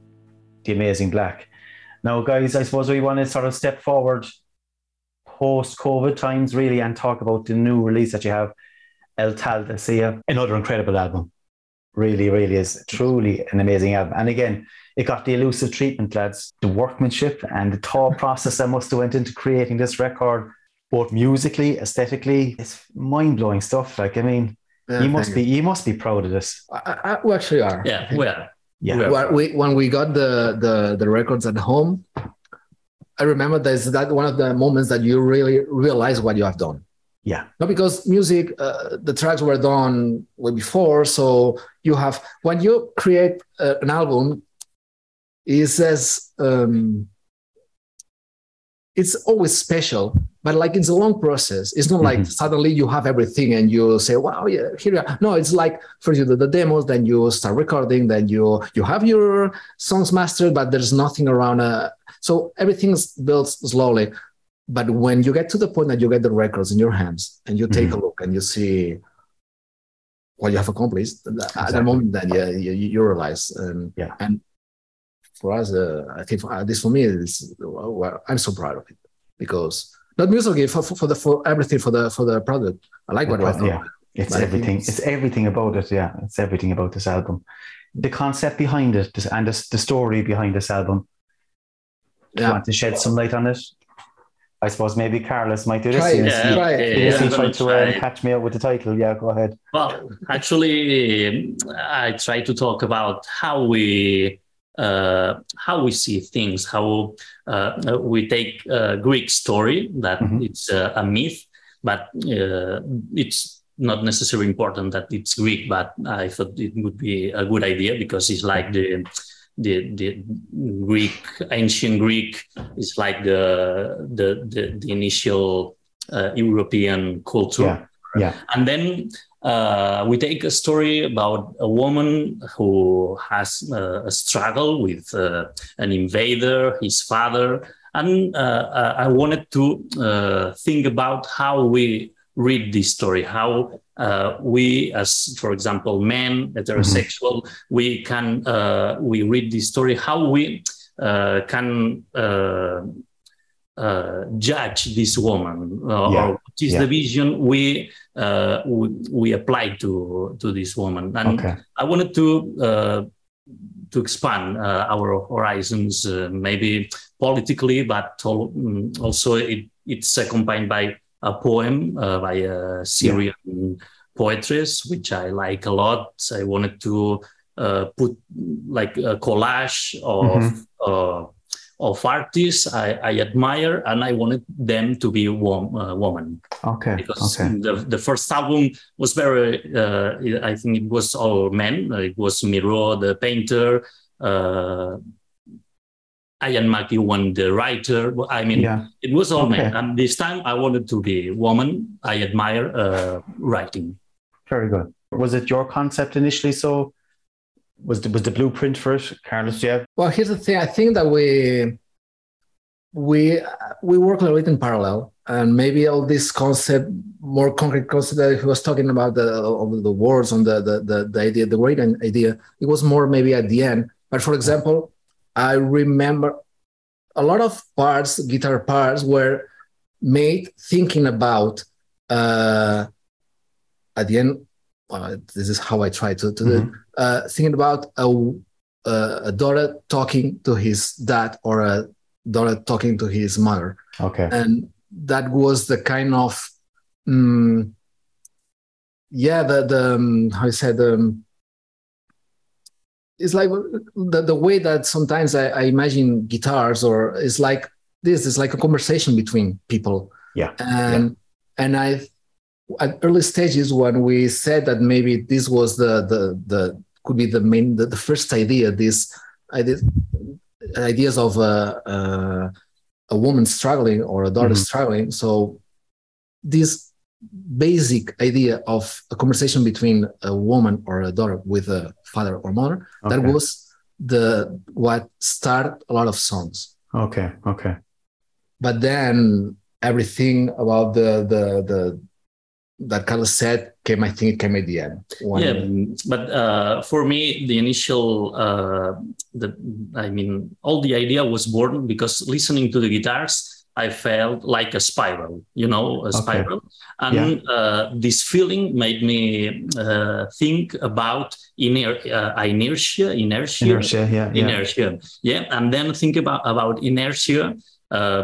the amazing Blak. Now, guys, I suppose we want to sort of step forward post COVID times, really, and talk about the new release that you have, El Tal de Sia, another incredible album. Really, really is truly an amazing album. And again, it got the elusive treatment, lads. The workmanship and the thought process that must have went into creating this record, both musically, aesthetically, it's mind blowing stuff. Like, I mean, you must be you must be proud of this. I, I, we actually are. Yeah, we are. Yeah. We are. Well, we, when we got the, the the records at home, I remember there's that one of the moments that you really realize what you have done. Yeah. Not because music, uh, the tracks were done way before, so you have when you create uh, an album, is as um, it's always special, but like it's a long process. It's not like Mhm. suddenly you have everything and you say, "Wow, yeah, here." You are. No, it's like first you do the demos, then you start recording, then you you have your songs mastered, but there's nothing around. Uh, so everything's built slowly. But when you get to the point that you get the records in your hands and you take a look and you see what you have accomplished, at that Exactly. moment, then yeah, you, you realize. And, Yeah. and for us, uh, I think for, uh, this for me is well, I'm so proud of it because not musically for, for, for the for everything for the for the product. I like what I Yeah. It's But everything. it's- It's everything about it. Yeah, it's everything about this album. The concept behind it and the, the story behind this album. Do you want to shed some light on it? I suppose maybe Carlos might do this. Try it. Yeah, Try it. yeah, Yes, I'm he gonna tried to try uh, catch me out with the title. Yeah, go ahead. Well, actually, I try to talk about how we uh, how we see things, how uh, we take a Greek story that Mhm. it's a, a myth, but uh, it's not necessarily important that it's Greek. But I thought it would be a good idea because it's like the the the Greek ancient Greek is like the the the, the initial uh, European culture Yeah, yeah, and then uh, we take a story about a woman who has uh, a struggle with uh, an invader, his father, and uh, uh, I wanted to uh, think about how we read this story, how uh, we, as for example, men, heterosexual, we can uh, we read this story, how we uh, can. Uh, uh, judge this woman uh, Yeah, or what is yeah. the vision we, uh, we we apply to to this woman and okay. I wanted to uh, to expand uh, our horizons, uh, maybe politically, but mm, also it, it's accompanied by a poem uh, by a Syrian poetess, which I like a lot. I wanted to uh, put like a collage of Mhm. Of artists I, I admire, and I wanted them to be wom- uh, woman Okay. because Okay. the, the first album was very uh, i think it was all men it was miro the painter uh, Ian McEwan, the writer. I mean, Yeah. it was all men. And this time I wanted to be woman. I admire uh, writing. Very good. Was it your concept initially? So was the, was the blueprint for it, Carlos? Yeah. Well, here's the thing. I think that we we we work a little bit in parallel, and maybe all this concept, more concrete concept that he was talking about the the words on the the the, the idea, the great idea. It was more maybe at the end. But for example, I remember a lot of parts, guitar parts, were made thinking about uh, at the end. Uh, this is how I try to, to do it. Uh, thinking about a, a, daughter talking to his dad or a daughter talking to his mother, Okay. and that was the kind of, um, yeah, the the um, how you said um, it's like the, the way that sometimes I, I imagine guitars or it's like this it's like a conversation between people Yeah. and and i at early stages when we said that maybe this was the the the could be the main the, the first idea this idea, ideas of a, a a woman struggling or a daughter Mhm. struggling so this basic idea of a conversation between a woman or a daughter with a father or mother that was the what started a lot of songs Okay. Okay. but then everything about the the the that Carlos said came I think it came at the end When- yeah, but uh, for me, the initial, uh, the I mean, all the idea was born because listening to the guitars, I felt like a spiral, you know, a Okay. spiral, and uh, this feeling made me uh, think about iner- uh, inertia, inertia, Inertia. Yeah. Yeah. inertia yeah and then think about about inertia uh,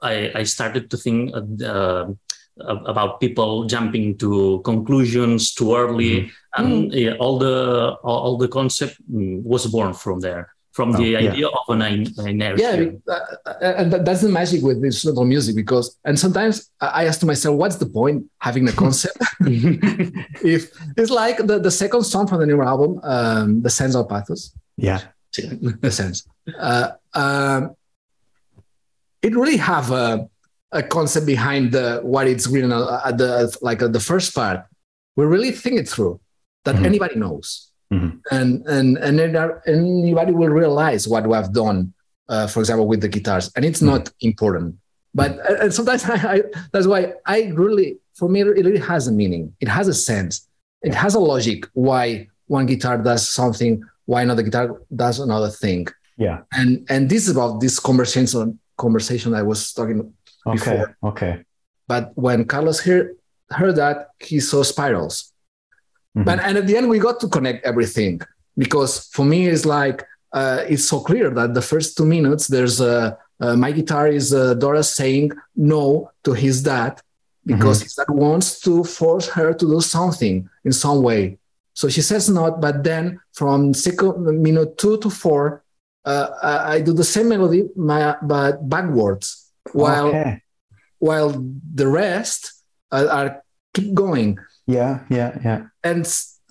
I, I started to think uh, about people jumping to conclusions too early and yeah, all the all, all the concept mm, was born from there from the Oh, yeah. idea of an in- inertia yeah uh, and that's the magic with this instrumental music because and sometimes I I ask to myself what's the point having a concept if it's like the, the second song from the new album um, the sense of pathos Yeah. the sense. Uh, um, it really have a, a concept behind the what it's written uh, at the like uh, the first part. We really think it through that Mhm. anybody knows, Mhm. and and and then anybody will realize what we have done. Uh, for example, with the guitars, and it's not important. But uh, and sometimes I, I, that's why I really, for me, it really has a meaning. It has a sense. It has a logic why one guitar does something why another guitar does another thing Yeah. and and this is about this conversation conversation i was talking Okay. Before. Okay. but when carlos here heard that, he saw spirals. Mhm. But and at the end, we got to connect everything because for me, it's like uh, it's so clear that the first two minutes, there's a uh, my guitar is uh, Dora saying no to his dad because his dad wants to force her to do something in some way. So she says not, but then from second minute two to four, uh, I I do the same melody, my, but backwards, while okay. while the rest uh, are keep going Yeah, yeah, yeah. and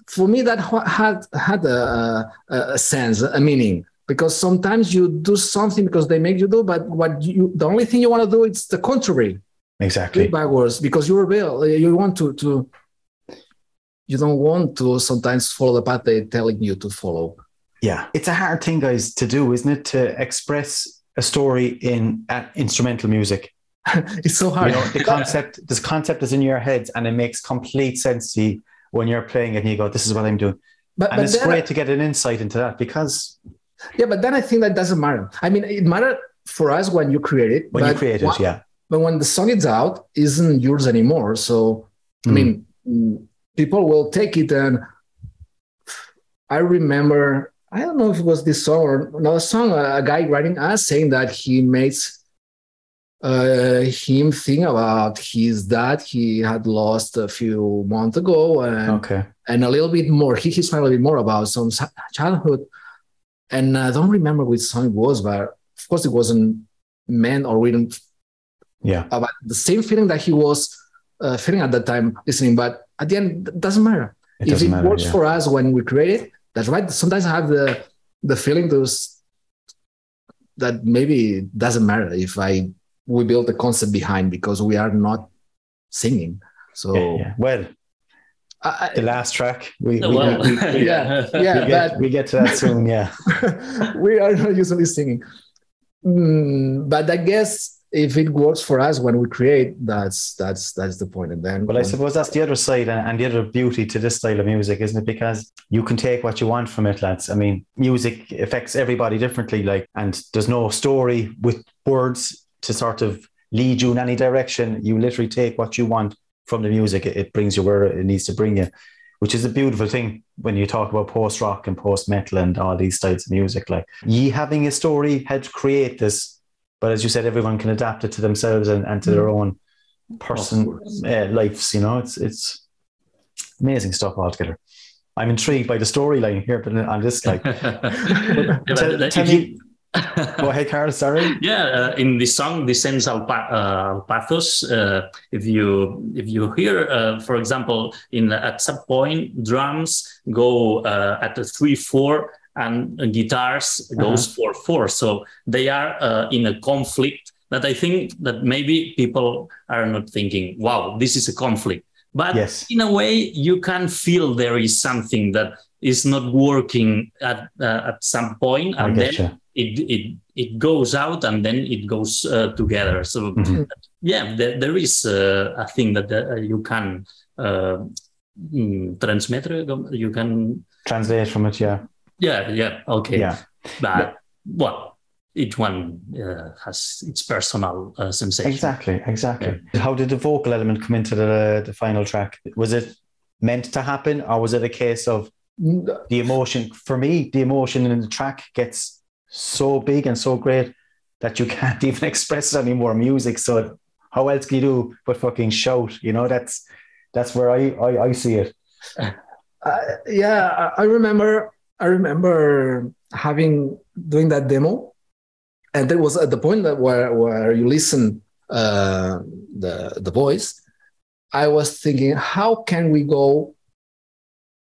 for me that had had a, a, a sense a meaning because sometimes you do something because they make you do but what you the only thing you want to do is the contrary Exactly. backwards because you rebel you want to to you don't want to sometimes follow the path they're telling you to follow Yeah. It's a hard thing, guys, to do, isn't it? To express a story in uh, instrumental music. it's so You hard know, the concept, this concept is in your head and it makes complete sense to you when you're playing it and you go, this is what I'm doing. but, And but it's great to get an insight into that because yeah but then i think that doesn't matter i mean it mattered for us when you create it when you but create it, yeah. but when the song is out isn't yours anymore so i Mm. mean mm, people will take it and i remember i don't know if it was this song or another song a, a guy writing us saying that he makes uh, him think about his dad he had lost a few months ago and Okay. and a little bit more. He he's a little bit more about some childhood, and I don't remember which song it was, but of course it wasn't meant or written Yeah. about the same feeling that he was uh, feeling at that time listening. But at the end, it doesn't matter. It if it matter. works yeah. for us when we create it, that's right. Sometimes I have the the feeling those that maybe it doesn't matter if I we build the concept behind because we are not singing. So yeah, yeah. Well, I, the last track, we, we, well, we, we, yeah, we yeah, get, but we get to that soon. Yeah. we are not usually singing. Mm, but I guess if it works for us when we create, that's that's that's the point. And then Well, I suppose that's the other side and, the other beauty to this style of music, isn't it? Because you can take what you want from it, lads. I mean, music affects everybody differently, like, and there's no story with words to sort of lead you in any direction. You literally take what you want from the music. It, it brings you where it needs to bring you, which is a beautiful thing when you talk about post rock and post metal and all these styles of music. Like, ye having a story had to create this, but as you said, everyone can adapt it to themselves and, and to their own person uh, lives. You know, it's it's amazing stuff altogether. I'm intrigued by the storyline here, but I'm just like, tell, tell me. Go ahead, Carl. Sorry. yeah uh, in the song descends al, pa- uh, pathos uh, if you if you hear uh, for example in at some point drums go uh, at the three four and guitars goes for four so they are uh, in a conflict that i think that maybe people are not thinking wow this is a conflict but Yes. in a way you can feel there is something that is not working at uh, at some and then you. it it it goes out and then it goes uh, together. So Mhm. yeah, there, there is uh, a thing that uh, you can uh, mm, transmit. You can Translate from it. Yeah. Yeah yeah okay. Yeah. But well, each one uh, has its personal uh, sensation. Exactly. Exactly. How did the vocal element come into the the final track? Was it meant to happen, or was it a case of the emotion? For me, the emotion in the track gets so big and so great that you can't even express it anymore. Music. So how else can you do but fucking shout? You know, that's that's where I I, I see it. Uh, yeah, I- I remember. I remember having doing that demo, and there was at the point that where where you listen uh, the the voice. I was thinking, how can we go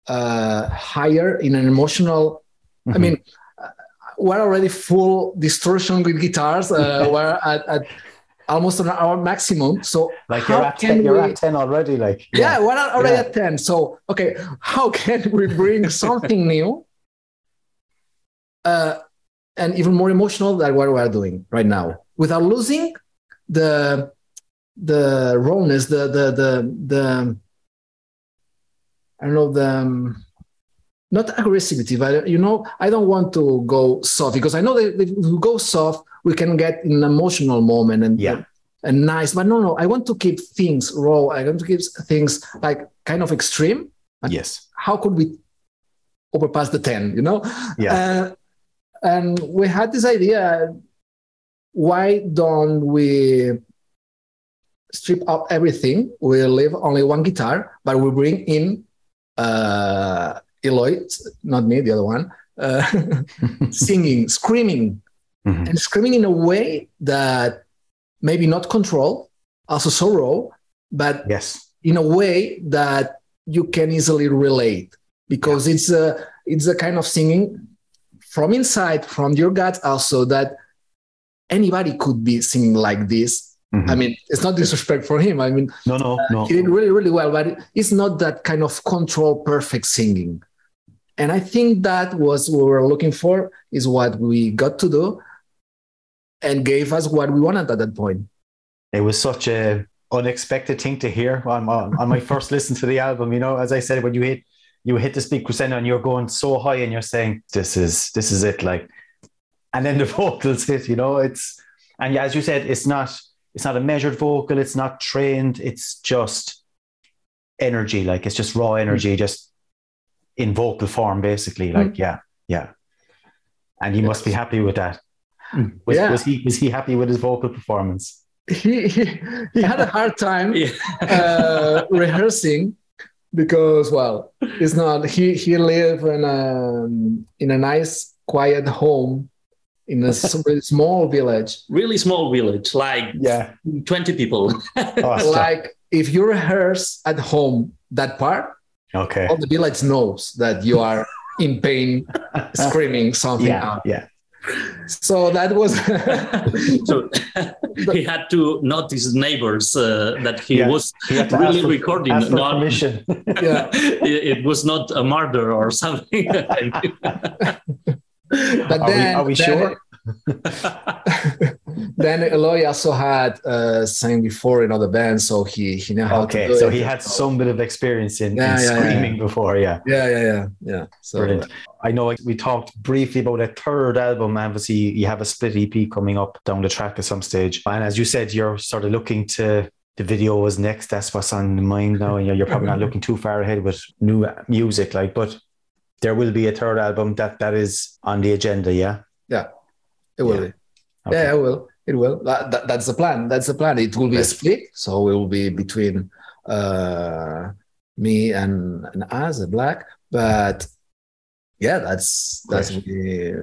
uh, higher in an emotional? I Mhm. mean, uh, we're already full distortion with guitars. Uh, we're at, at almost on our maximum. So like how you're at can ten, you're at ten already. Like yeah, we're already Yeah. at 10. So, okay, how can we bring something new uh, and even more emotional than what we're doing right now without losing the the rawness, the the the the I don't know the um, not aggressivity, but you know, I don't want to go soft because I know that if we go soft, we can get in an emotional moment and Yeah. and nice. But no, no, I want to keep things raw. I want to keep things like kind of extreme. Yes. how could we overpass the 10 you know Yeah. uh, and we had this idea why don't we strip out everything we leave only one guitar but we bring in uh eloy not me the other one uh, singing screaming Mhm. and screaming in a way that maybe not control also so raw but Yes. in a way that you can easily relate because it's a it's a kind of singing from inside from your gut also that anybody could be singing like this Mhm. i mean it's not disrespect for him i mean no, no, no. he did really really well but it's not that kind of control perfect singing and i think that was what we were looking for is what we got to do and gave us what we wanted at that point It was such a unexpected thing to hear on, on, on my first listen to the album. You know, as I said, when you hit you hit the speed crescendo and you're going so high and you're saying, This is this is it, like and then the vocals hit, you know, it's and yeah, as you said, it's not it's not a measured vocal, it's not trained, it's just energy, like it's just raw energy, just in vocal form, basically. Like, yeah, yeah. And you must be happy with that. Mm. Was, Yeah. was he was he happy with his vocal performance? he, he, he had a hard time Yeah. uh, rehearsing because well it's not he he lived in a in a nice quiet home in a small village really small village, like Yeah. 20 people. Stop. like if you rehearse at home that part okay. all the village knows that you are in pain screaming something Yeah. out Yeah. So that was so he had to notice his neighbors uh, that he Yeah. was He had to really ask for, recording. ask for not- permission. yeah it, it was not a murder or something. but Are we- then are we then- sure? then Eloy also had uh, sang before in other bands, so he he to Okay. So it. he had some bit of experience in, Yeah, in yeah, yeah, screaming before. Yeah. Yeah, yeah, yeah, yeah. So Brilliant. I know we talked briefly about a third album. Obviously, you have a split EP coming up down the track at some stage. And as you said, you're sort of looking to the video was next. That's what's on the mind now. And you're, you're probably not looking too far ahead with new music, like, but there will be a third album that that is on the agenda. Yeah. Yeah. It will Yeah. be. Okay. Yeah, it will. It will. That, that- that's the plan. That's the plan. It will be a split, so it will be between uh, me and and us, the Blak. But yeah, that's that's. Really,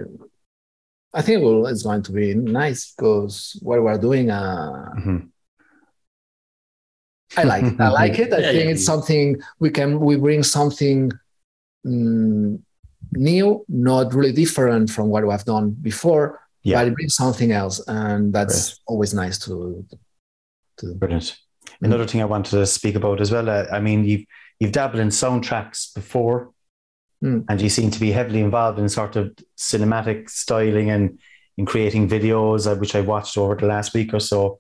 I think it will, it's going to be nice because what we're doing. Uh, Mhm. I like it. I like it. I Yeah, think yeah. it's something we can we bring something mm, new, not really different from what we've done before, Yeah. but it brings something else, and that's always nice to to. Brilliant. Another thing I wanted to speak about as well. Uh, I mean, you've you've dabbled in soundtracks before, Mm. and you seem to be heavily involved in sort of cinematic styling and in creating videos, uh, which I watched over the last week or so.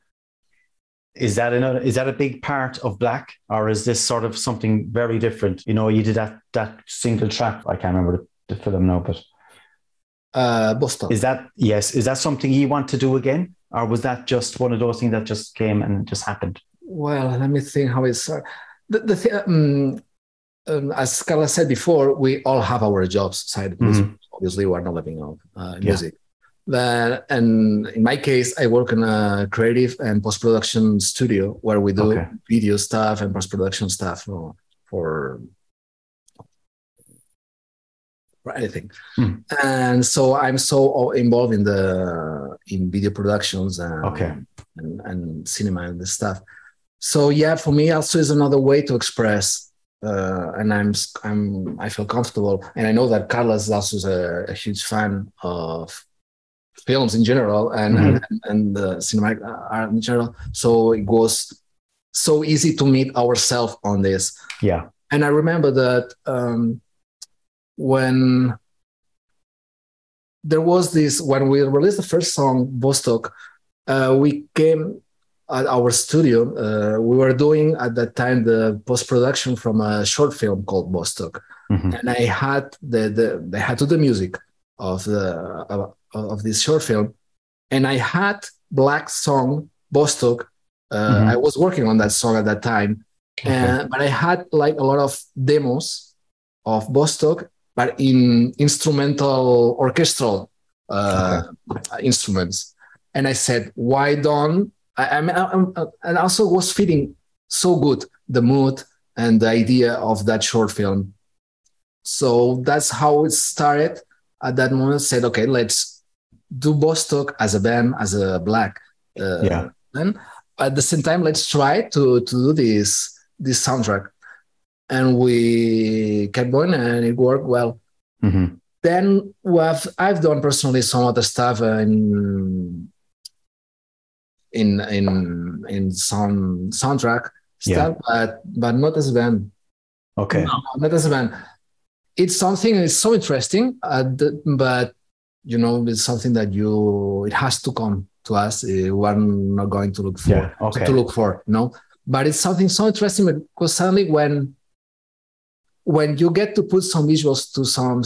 Is that another? Is that a big part of Blak, or is this sort of something very different? You know, you did that that single track. I can't remember the, the film now, but Uh, Boston. is that yes? Is that something you want to do again, or was that just one of those things that just came and just happened? Well, let me think how it's. Uh, the the thi- um, um, as Carla said before, we all have our jobs side. Mhm. Obviously, we're not living off uh, Yeah. music. But, and in my case, I work in a creative and post production studio where we do Okay. video stuff and post production stuff for, for for anything. Hmm. And so I'm so involved in the in video productions and Okay. and, and cinema and this stuff. So yeah, for me also is another way to express, uh, and I'm I'm I feel comfortable, and I know that Carlos is also a, a huge fan of films in general and Mhm. and, and the cinematic art in general. So it was so easy to meet ourselves on this. Yeah. And I remember that um, when there was this, when we released the first song, Vostok, uh, we came at our studio. Uh, we were doing at that time the post production from a short film called Vostok, Mhm. and I had the, the they had to the music of the of, of this short film, and I had Blak song Vostok Uh, Mhm. I was working on that song at that time, uh, but I had like a lot of demos of Vostok, but in instrumental orchestral uh, instruments. And I said, why don't I? I mean, I, I'm- and also was feeling so good the mood and the idea of that short film. So that's how it started. At that moment, said, okay, let's do Vostok as a band, as a Blak uh, Yeah. band. At the same time, let's try to to do this this soundtrack, and we kept going, and it worked well. Mhm. Then I've done personally some other stuff in in in in some soundtrack Yeah. stuff, but but not as a band. Okay. No. Not as a band. It's something that's so interesting, uh, th- but you know, it's something that you it has to come to us. Uh, we're not going to look for Yeah. Okay. to look for, no. But it's something so interesting because suddenly when when you get to put some visuals to some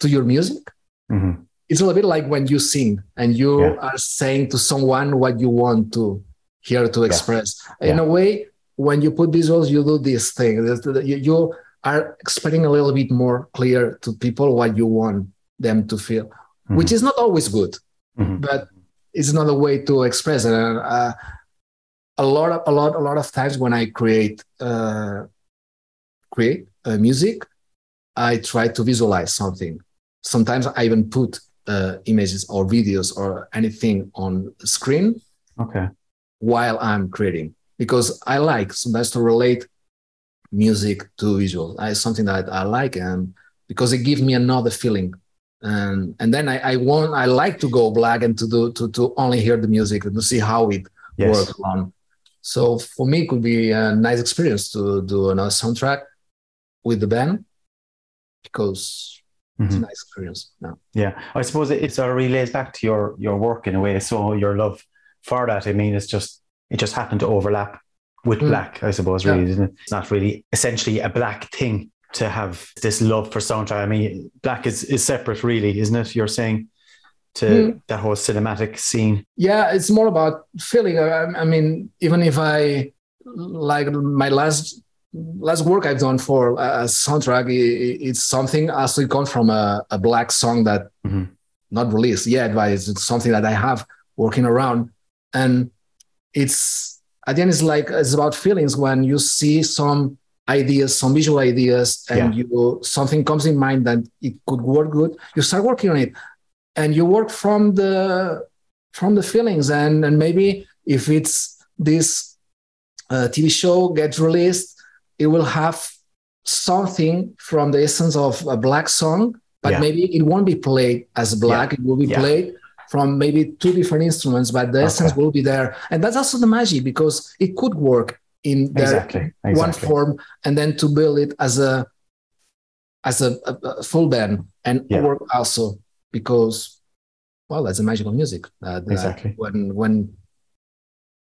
to your music, Mhm. it's a little bit like when you sing and you Yeah. are saying to someone what you want to hear to express. In Yeah. a way, when you put visuals, you do this thing. You are explaining a little bit more clear to people what you want them to feel, which is not always good Mhm. but it's another way to express it. And uh, a lot of a lot a lot of times when I create uh, create uh, music, I try to visualize something. Sometimes I even put uh, images or videos or anything on screen Okay. while I'm creating because I like sometimes to relate music to visual. It's something that I like and because it gives me another feeling. And and then I, I want I like to go black and to do to to only hear the music and to see how it Yes. works on. So for me it could be a nice experience to do another soundtrack with the band because it's a nice experience. No. Yeah. I suppose it, it sort of relays back to your your work in a way. So your love for that. I mean, it's just it just happened to overlap with Mm. Blak. I suppose Yeah. really, isn't it? It's not really essentially a Blak thing to have this love for soundtrack. I mean, Blak is is separate, really, isn't it? You're saying to Mm. that whole cinematic scene. yeah it's more about feeling I, I mean even if i like my last last work i've done for a soundtrack it's something actually comes from a, a Blak song that Mhm. not released yet but it's something that i have working around. And it's at the end it's like it's about feelings when you see some ideas some visual ideas and you something comes in mind that it could work good you start working on it. And you work from the from the feelings. And and maybe if it's this uh, tv show gets released it will have something from the essence of a Blak song but Yeah. maybe it won't be played as Blak it will be Yeah. played from maybe two different instruments but the essence Okay. will be there and that's also the magic because it could work in their Exactly. one form and then to build it as a as a, a, a full band and Yeah. work also because well that's the magic of music uh, Exactly. when when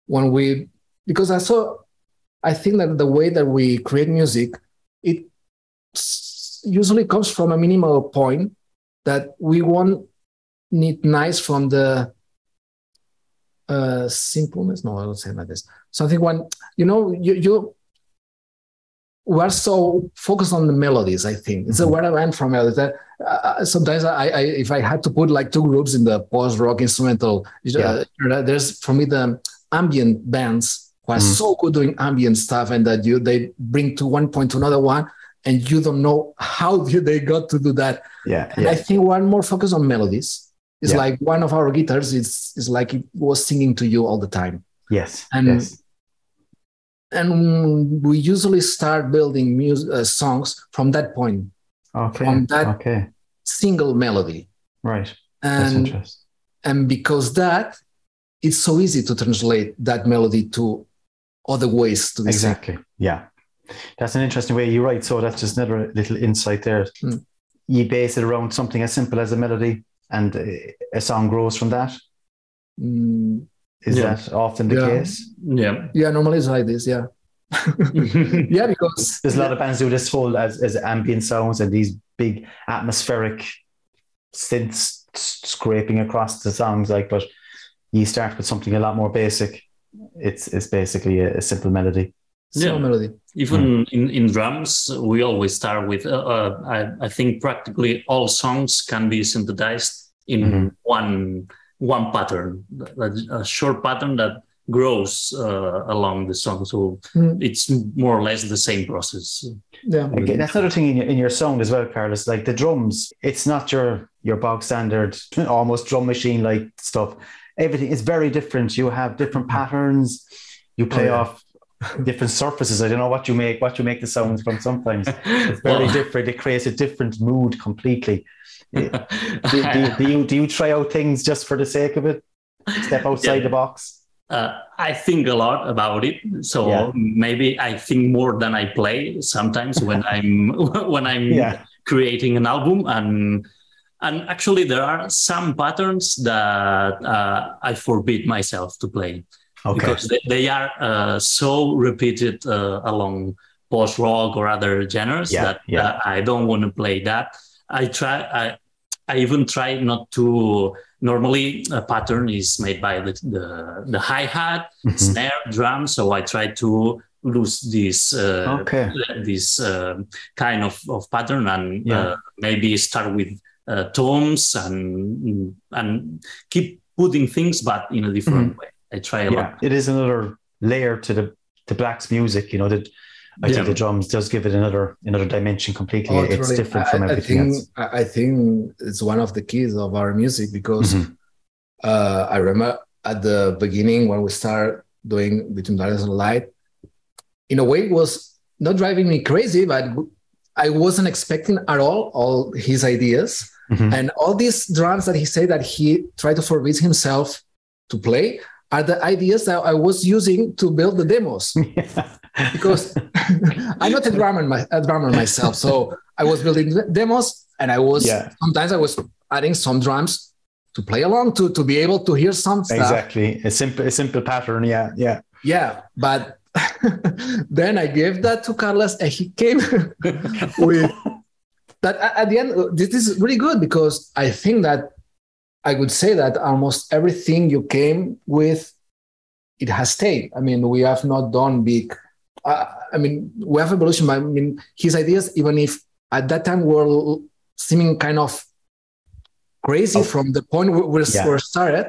when we because i saw i think that the way that we create music it usually comes from a minimal point that we want it nice from the uh simpleness no i don't say like this something when you know you you we're so focused on the melodies i think it's a Mhm. where i went from melodies that uh, sometimes I, I if i had to put like two groups in the post rock instrumental Yeah. uh, there's for me the ambient bands who are Mhm. so good doing ambient stuff and that you they bring to one point to another one and you don't know how they got to do that Yeah. and I think we're more focused on melodies. It's Yeah. like one of our guitars is is like it was singing to you all the time. Yes. And- yes. And we usually start building music uh, songs from that point, Okay. from that- okay. single melody. Right. That's And interesting. and because that it's so easy to translate that melody to other ways to be sung. Exactly. Yeah. That's an interesting way. You're right. So that's just another little insight there. Hmm. You base it around something as simple as a melody, and uh, a song grows from that. Mm, Is Yeah. that often the Yeah. case? Yeah. yeah, normally it's like this. Yeah, yeah, because There's a lot of bands do this whole as, as ambient sounds and these big atmospheric synths scraping across the songs. Like, but you start with something a lot more basic. It's it's basically a, a simple melody. Simple Yeah. melody. Even Hmm. in, in drums, we always start with. Uh, uh, I, I think practically all songs can be synthesized in Mhm. one one pattern, a, a short pattern that grows uh, along the song. So Mm. it's more or less the same process. Yeah. Again, that's another thing in your, in your sound as well, Carlos. Like the drums, it's not your your bog standard, almost drum machine like stuff. Everything is very different. You have different patterns. You play Oh, yeah. off different surfaces. I don't know what you make, what you make the sounds from. Sometimes it's very Well, different. It creates a different mood completely. do, do, do you do you try out things just for the sake of it? Step outside Yeah. the box. uh, I think a lot about it. So Yeah. maybe I think more than I play sometimes when I'm when I'm Yeah. creating an album and and actually there are some patterns that uh, I forbid myself to play Okay. because they, they are uh, so repeated uh, along post rock or other genres Yeah, that yeah. uh, I don't want to play that. I try. I I even try not to. Normally, a pattern is made by the the, the hi hat, Mhm. snare, drum. So I try to lose this uh, Okay. this uh, kind of, of pattern and Yeah. uh, maybe start with uh, tones and and keep putting things, but in a different way. I try a lot. Mm-hmm. Yeah, it is another layer to the to Blak's music. You know that I Yeah. think the drums does give it another another dimension completely. Oh, it's totally. different I- from I, everything think, else. I I think it's one of the keys of our music because Mhm. uh, I remember at the beginning when we start doing Between Darkness and Light, in a way, it was not driving me crazy, but I wasn't expecting at all all his ideas Mhm. and all these drums that he said that he tried to forbid himself to play are the ideas that I was using to build the demos because I'm not a drummer, my, a drummer myself. So I was building demos, and I was Yeah. sometimes I was adding some drums to play along to to be able to hear some stuff. exactly a simple a simple pattern. Yeah, yeah. Yeah, but then I gave that to Carlos, and he came with that. At the end, this is really good because I think that I would say that almost everything you came with, it has stayed. I mean, we have not done big. Uh, I mean, we have evolution. But I mean, his ideas, even if at that time were seeming kind of crazy Oh. from the point where we Yeah. were started,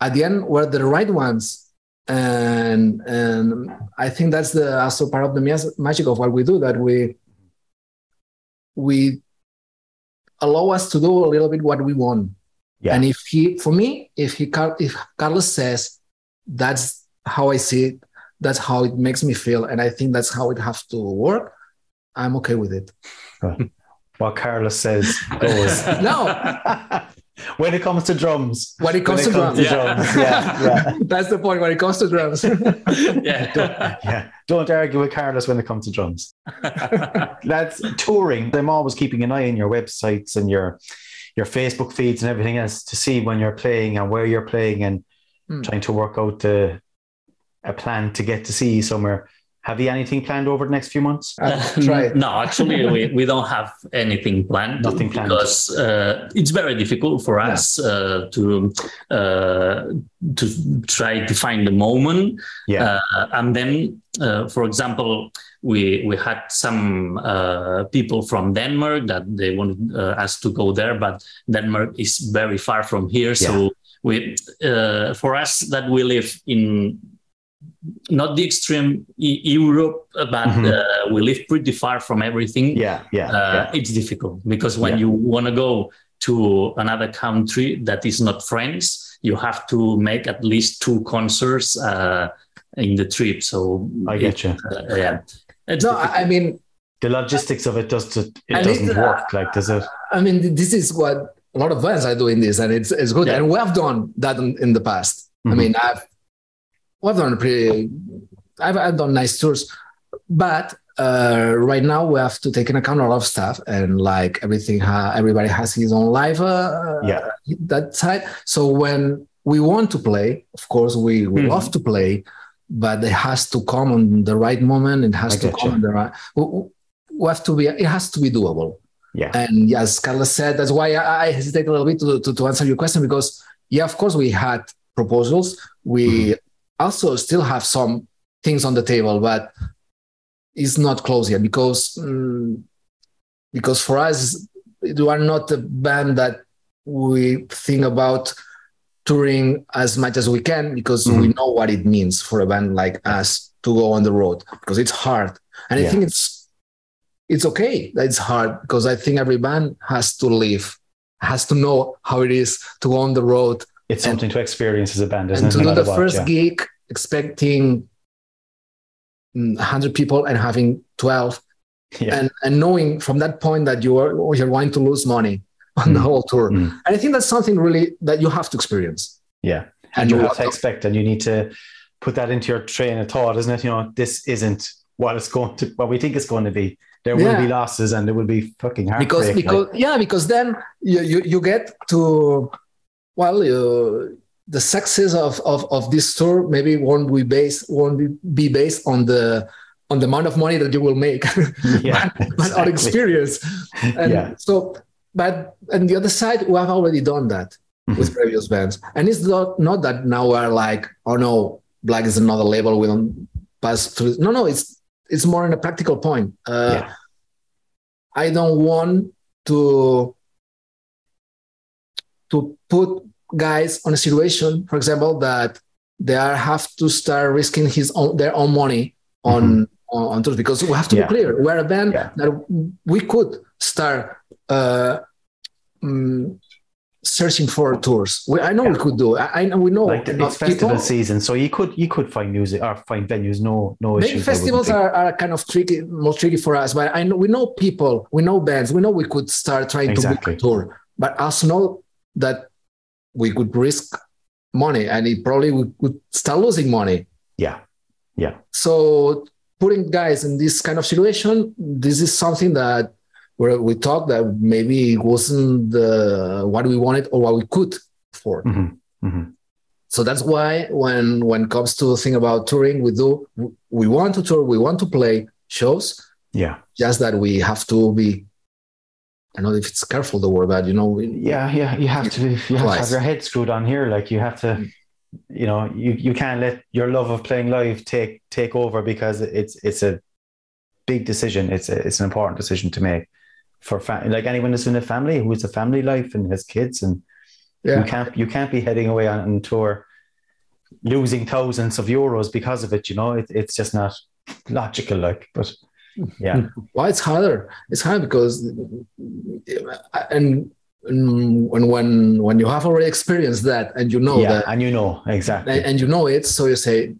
at the end were the right ones and and I think that's the also part of the magic of what we do that we we allow us to do a little bit what we want. Yeah. And if he, for me, if he if Carlos says that's how I see it, that's how it makes me feel, and I think that's how it has to work, I'm okay with it. What Carlos says goes. No, when it comes to drums. when it comes when to it comes drums, to Yeah. drums. Yeah, yeah. that's the point. When it comes to drums, yeah. yeah. Don't argue with Carlos when it comes to drums. That's touring. I'm always keeping an eye on your websites and your your Facebook feeds and everything else to see when you're playing and where you're playing and Hmm. trying to work out the, a plan to get to see you somewhere. Have you anything planned over the next few months? Uh, no, actually, we, we don't have anything planned. Nothing planned. because uh, it's very difficult for Yeah. us uh, to uh, to try to find the moment. Yeah. Uh, and then, uh, for example, we we had some uh, people from Denmark that they wanted uh, us to go there, but Denmark is very far from here. So we, uh, for us that we live in not the extreme e- Europe, but Mhm. uh, we live pretty far from everything. yeah, yeah, Uh, yeah. It's difficult because when Yeah. you want to go to another country that is not France, you have to make at least two concerts uh, in the trip. So I it- get you. uh, yeah. It's No, difficult. I, I mean, The logistics of it does it And doesn't it, uh, work. Like does it? I mean, this is what a lot of bands are doing this, and it's it's good. Yeah. And we have done that in, in the past. I Mhm. mean, I've we've done pretty. I've, I've done nice tours, but uh, right now we have to take into account a lot of stuff, and like everything, ha- everybody has his own life. Uh, Yeah. that side. So when we want to play, of course, we we Mhm. love to play, but it has to come on the right moment. It has I to come you. on the right. We, we have to be. It has to be doable. Yeah. And yes, Carlos said that's why I, I hesitate a little bit to, to, to answer your question because yeah, of course we had proposals. We also still have some things on the table, but it's not close yet because um, because for us we are not a band that we think about touring as much as we can because mm-hmm. we know what it means for a band like us to go on the road because it's hard and yeah. i think it's it's okay that it's hard because i think every band has to live has to know how it is to go on the road it's something to experience as a band isn't and to do the first yeah. gig expecting 100 people and having 12 yeah. and and knowing from that point that you are you're going to lose money on mm. the whole tour mm. and i think that's something really that you have to experience yeah and, and you have to expect and you need to put that into your train of thought isn't it you know this isn't what it's going to what we think it's going to be there will yeah. be losses and there will be fucking hard because because yeah because then you, you you get to well you, the success of, of of this tour maybe won't be based won't be based on the on the amount of money that you will make yeah, but, exactly. on experience and yeah. so but on the other side we have already done that mm-hmm. with previous bands and it's not not that now we're like oh no Blak is another label we don't pass through no no it's it's more in a practical point uh, yeah. i don't want to to put guys on a situation for example that they are have to start risking his own their own money on mm-hmm on, on tours because we have to yeah. be clear we're a band yeah. that we could start uh, um, searching for tours. We, I know yeah. we could do. I, I know we know like it's festival people. season, so you could you could find music or find venues. No, no Maybe issues. festivals are, are kind of tricky, more tricky for us. But I know we know people, we know bands, we know we could start trying exactly. to book a tour. But us know that we could risk money, and it probably we could start losing money. Yeah, yeah. So putting guys in this kind of situation, this is something that where we thought that maybe it wasn't the, what we wanted or what we could afford. Mm-hmm. Mm-hmm. So that's why when when it comes to think about touring, we do we want to tour, we want to play shows. Yeah. Just that we have to be I don't know if it's careful the word, but you know. Yeah, yeah, you have to. You have to have your head screwed on here. Like you have to. Mm you know you you can't let your love of playing live take take over because it's it's a big decision it's a, it's an important decision to make for fa- like anyone that's in a family who's a family life and has kids and yeah. you can't you can't be heading away on, on tour losing thousands of euros because of it you know it, it's just not logical like but yeah Why it's harder it's hard because and when when when you have already experienced that and you know yeah, that and you know exactly and you know it so you say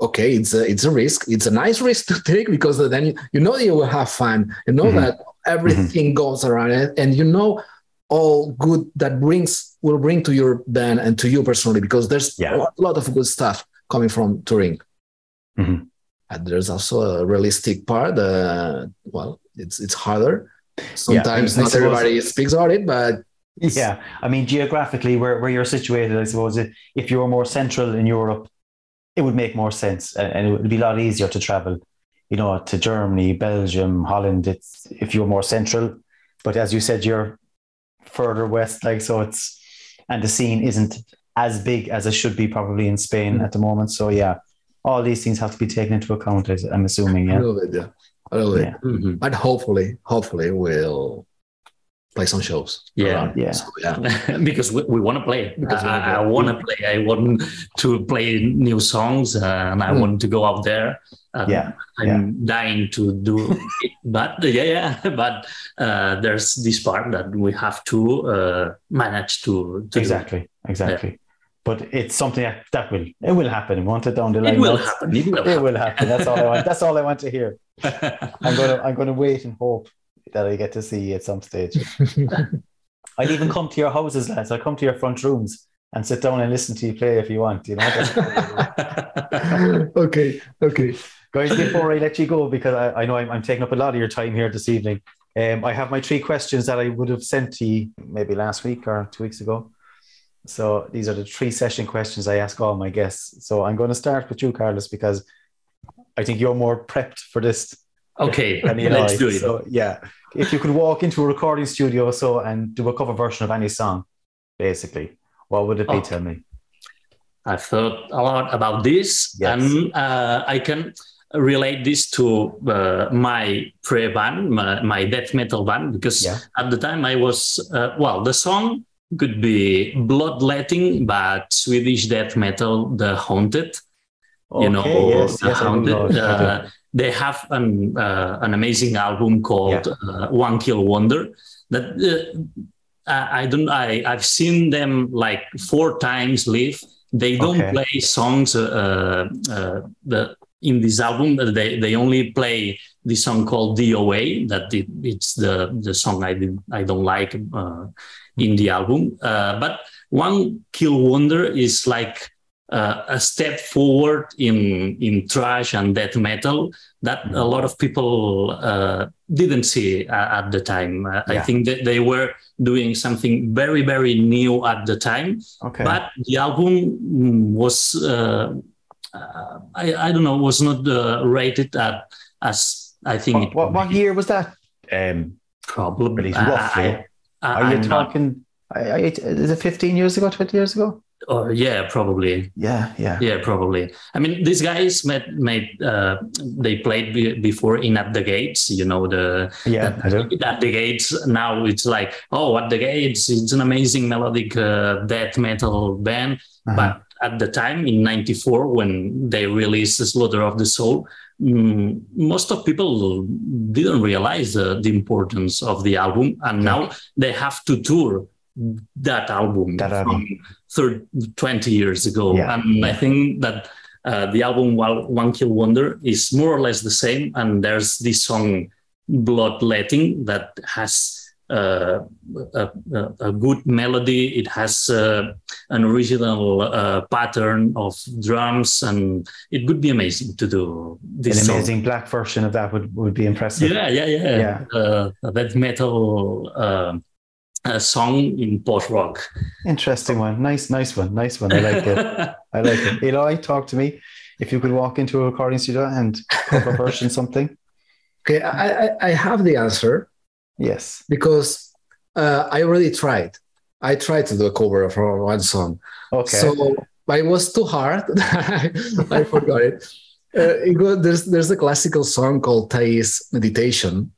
okay it's a it's a risk it's a nice risk to take because then you, you know you will have fun you know mm-hmm. that everything mm-hmm. goes around it and you know all good that brings will bring to your band and to you personally because there's yeah. a lot of good stuff coming from touring mm-hmm. And there's also a realistic part uh, well it's it's harder Sometimes yeah, not everybody speaks about it, but yeah, I mean geographically, where where you're situated, I suppose if you were more central in Europe, it would make more sense, and it would be a lot easier to travel. You know, to Germany, Belgium, Holland. It's if you're more central, but as you said, you're further west, like so. It's and the scene isn't as big as it should be probably in Spain mm-hmm. at the moment. So yeah, all these things have to be taken into account. I'm assuming. Yeah. Bit, yeah really. Yeah. Mm-hmm. But hopefully, hopefully we'll play some shows. Yeah, around. yeah, so, yeah. because we, we want to play. Because I, I want to play. I want to play new songs, uh, and I mm. want to go out there. Um, yeah, I'm yeah. dying to do it, but yeah, yeah. But uh, there's this part that we have to uh, manage to, to exactly, do. exactly. Yeah but it's something that, that will it will happen. Want it down the line? It will happen. It will, it will happen. That's all I want. That's all I want to hear. I'm gonna I'm gonna wait and hope that I get to see you at some stage. I'd even come to your houses, lads. I'll come to your front rooms and sit down and listen to you play if you want. You know. okay. Okay. Guys, before I let you go, because I, I know I'm, I'm, taking up a lot of your time here this evening, um, I have my three questions that I would have sent to you maybe last week or two weeks ago. So these are the three session questions I ask all my guests. So I'm going to start with you, Carlos, because I think you're more prepped for this. Okay, let's do it. So yeah, if you could walk into a recording studio so and do a cover version of any song, basically, what would it be? Oh. Tell me. I've thought a lot about this, Yes. and uh, I can relate this to uh, my pre band, my, my death metal band, because Yeah. at the time I was uh, well. The song could be bloodletting, but Swedish death metal, the haunted. You know, yes, the yes, haunted. uh, they have an uh, an amazing album called uh, One Kill Wonder. That uh, I, I don't. I I've seen them like four times live. They don't Okay. play songs. Uh, uh, the in this album, they they only play the song called DOA. That it, it's the the song I did, I don't like uh, in the album. Uh, but One Kill Wonder is like uh, a step forward in in thrash and death metal that a lot of people uh, didn't see uh, at the time. Uh, I think that they were doing something very very new at the time, Okay. but the album was uh, I, I don't know was not uh, rated at as I think what, it what, what year was that? Um, probably released roughly? I, I, are you I'm not- talking? I, I, is it 15 years ago, 20 years ago? or yeah, probably. Yeah, yeah. Yeah, probably. I mean, these guys made made uh, they played be- before in At the Gates. You know the Yeah, I. At the Gates. Now it's like oh, At the Gates. It's an amazing melodic uh, death metal band. Uh-huh. But at the time in '94, when they released Slaughter of the Soul, mm, most of people didn't realize the, the importance of the album, and now they have to tour that album That album. from thir- 20 years ago. Yeah, And I think that uh, the album One Kill Wonder is more or less the same. And there's this song Bloodletting that has uh, a, a, a good melody. It has uh, an original uh, pattern of drums, and it would be amazing to do this An song. amazing Blak version of that would, would be impressive. Yeah, yeah, yeah. Yeah. Uh, that metal uh, uh, song in post rock. Interesting one. Nice, nice one. Nice one. I like it. I like it. Eloy, talk to me. If you could walk into a recording studio and cover version something. Okay, I, I, I have the answer Yes. because uh, I already tried. I tried to do a cover of one song. Okay. So, but it was too hard. I forgot it. Uh, it go, there's there's a classical song called Thais Meditation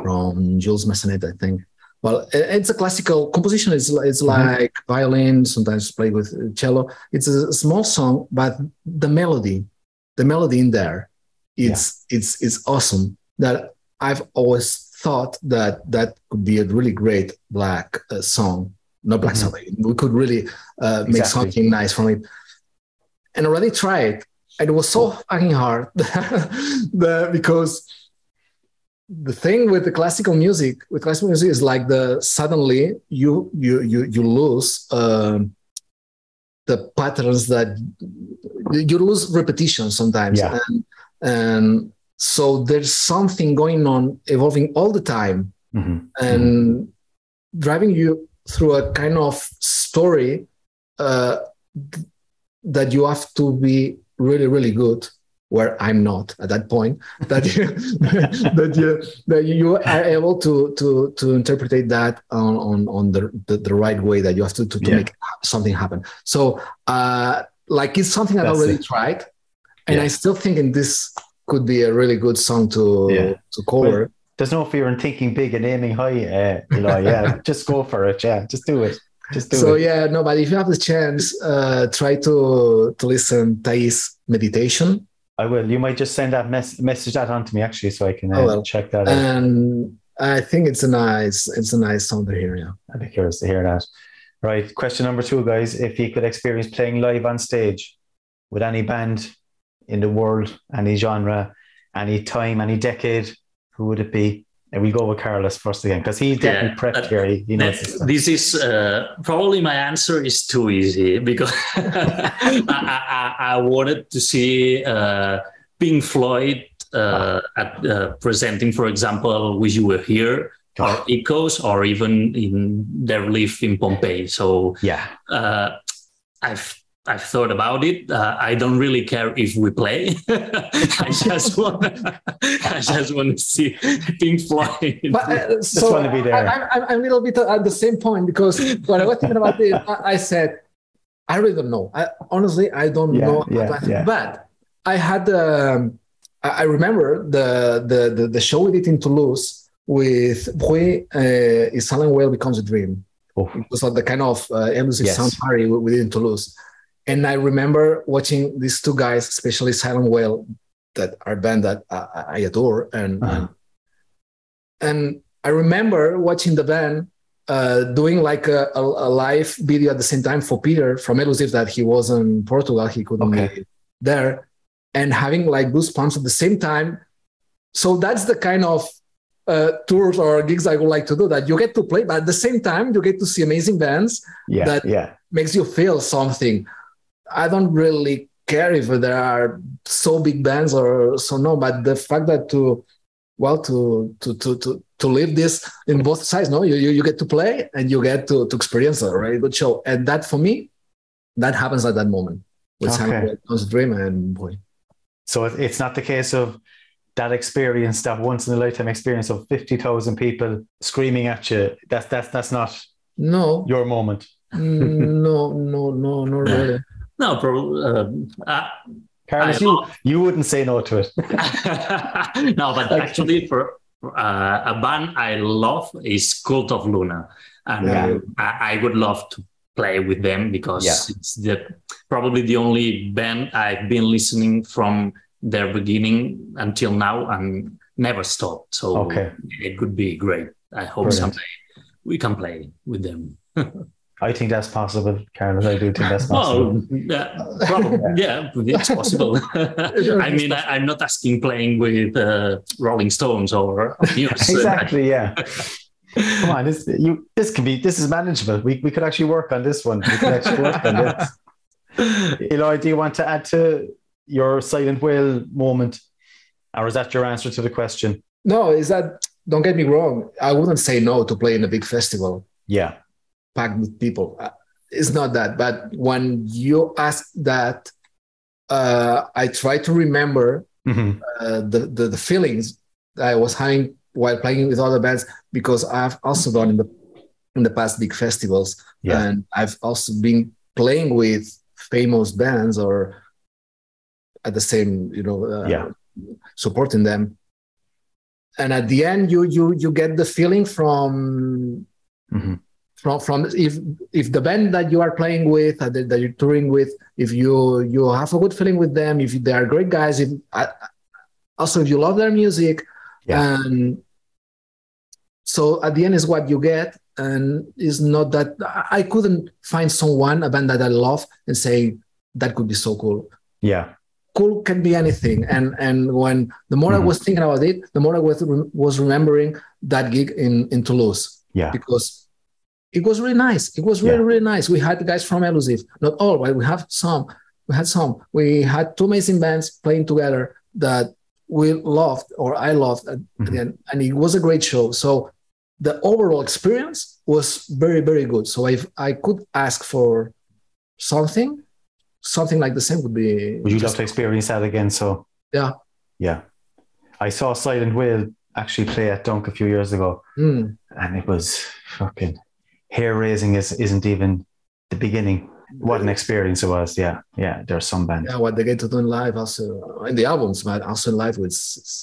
from Jules Massenet, I think. Well, it's a classical composition. It's it's like violin, sometimes played with cello. It's a small song, but the melody, the melody in there, it's it's it's awesome. That I've always thought that that could be a really great Blak uh, song. Not Blak Mhm. song. We could really uh, make Exactly. something nice from it. And already tried, and it was so fucking hard the, because the thing with the classical music with classical music is like the suddenly you you you you lose um, the patterns that you lose repetition sometimes Yeah. and and so there's something going on evolving all the time Mhm. and driving you through a kind of story uh, th- that you have to be really really good where i'm not at that point that you that you that you are able to to to interpret that on on, on the, the the right way that you have to to, to Yeah. make something happen so uh like it's something i That's already it. tried and Yeah. i still think in this could be a really good song to Yeah. to cover There's no fear in thinking big and aiming high, uh, Eloy. Yeah, just go for it. Yeah, just do it. Just do so it. yeah no but if you have the chance uh try to to listen thais meditation I will. You might just send that mess- message that on to me actually, so I can uh, I will. check that out. and i think it's a nice it's a nice song to hear yeah I'd be curious to hear that. Right. Question number two, guys. If you could experience playing live on stage with any band in the world, any genre, any time, any decade, who would it be? And we go with Carlos first again because he's definitely Yeah, prepped here. He, he knows this this is uh, probably my answer is too easy because I, I, I wanted to see uh, Pink Floyd uh, at uh, presenting, for example, "Wish You Were Here" or Echoes, or even in their live in Pompeii. So Yeah. uh, I've I've thought about it. Uh, I don't really care if we play. I just want I just want to see Pink Floyd. but uh, so wanna be there. I, I, I'm a little bit at the same point because when I was thinking about it I, I said I really don't know. I, honestly, I don't Yeah, know. yeah, about- yeah. But I had, um, I remember the, the the the show we did in Toulouse with Bruy, uh, is Silent Whale becomes a dream. Oh, It was like the kind of uh, elusive Yes. sound party we, we did in Toulouse. And I remember watching these two guys, especially Silent Whale, that are a band that I, I adore. And, Uh-huh. and and I remember watching the band uh, doing like a, a, a live video at the same time for Peter from Elusive that he was in Portugal, he couldn't Okay. be there, and having like goosebumps at the same time. So that's the kind of uh, tours or gigs I would like to do that you get to play, but at the same time you get to see amazing bands yeah, That- yeah, makes you feel something. I don't really care if there are so big bands or so no, but the fact that to well to to to to to live this in both sides, no, you you, you get to play and you get to to experience a really good show, and that for me, that happens at that moment with Okay. Simon Dream and boy, So it's not the case of that experience, that once in a lifetime experience of fifty thousand people screaming at you. That's that's that's not no, your moment. Mm, no, no, no, not really. No, probably. Um, uh, Carlos, you you wouldn't say no to it. no, but actually, for uh, a band I love is Cult of Luna, and Yeah. I, I would love to play with them because Yeah. it's the probably the only band I've been listening from their beginning until now and never stopped. So Okay. it could be great. I hope Brilliant. someday we can play with them. I think that's possible, Carlos. I do think that's possible. Well, yeah, probably, yeah, it's possible. I mean, I, I'm not asking playing with uh, Rolling Stones or Muse. exactly. Yeah. Come on, this you this can be this is manageable. We we could actually work on this one. We could actually work on this. Eloy, do you want to add to your silent whale moment, or is that your answer to the question? No, is that don't get me wrong. I wouldn't say no to play in a big festival. Yeah. Packed with people. Uh, It's not that, but when you ask that, uh, I try to remember Mhm. uh, the, the the feelings that I was having while playing with other bands because I've also done in the in the past big festivals, Yeah. and I've also been playing with famous bands or at the same, you know, uh, Yeah. supporting them. And at the end, you you you get the feeling from Mhm. From from if if the band that you are playing with uh, that, that you're touring with if you you have a good feeling with them if they are great guys if uh, also if you love their music Yeah. and so at the end is what you get and it's not that I- couldn't find someone a band that i love and say that could be so cool Yeah. cool can be anything and and when the more Mhm. i was thinking about it the more i was was remembering that gig in in toulouse Yeah. because it was really nice. It was really, Yeah. really nice. We had guys from Elusive, not all, but we have some. We had some. We had two amazing bands playing together that we loved, or I loved, Mhm. the and it was a great show. So the overall experience was very, very good. So if I could ask for something, something like the same would be. Would you love to experience that again? So Yeah. Yeah. I saw Silent Whale actually play at Dunk a few years ago. Mm. and it was fucking hair raising is isn't even the beginning. What an experience it was. Yeah yeah there's some bands. Yeah, what they get to do in live also in the albums, but also in live with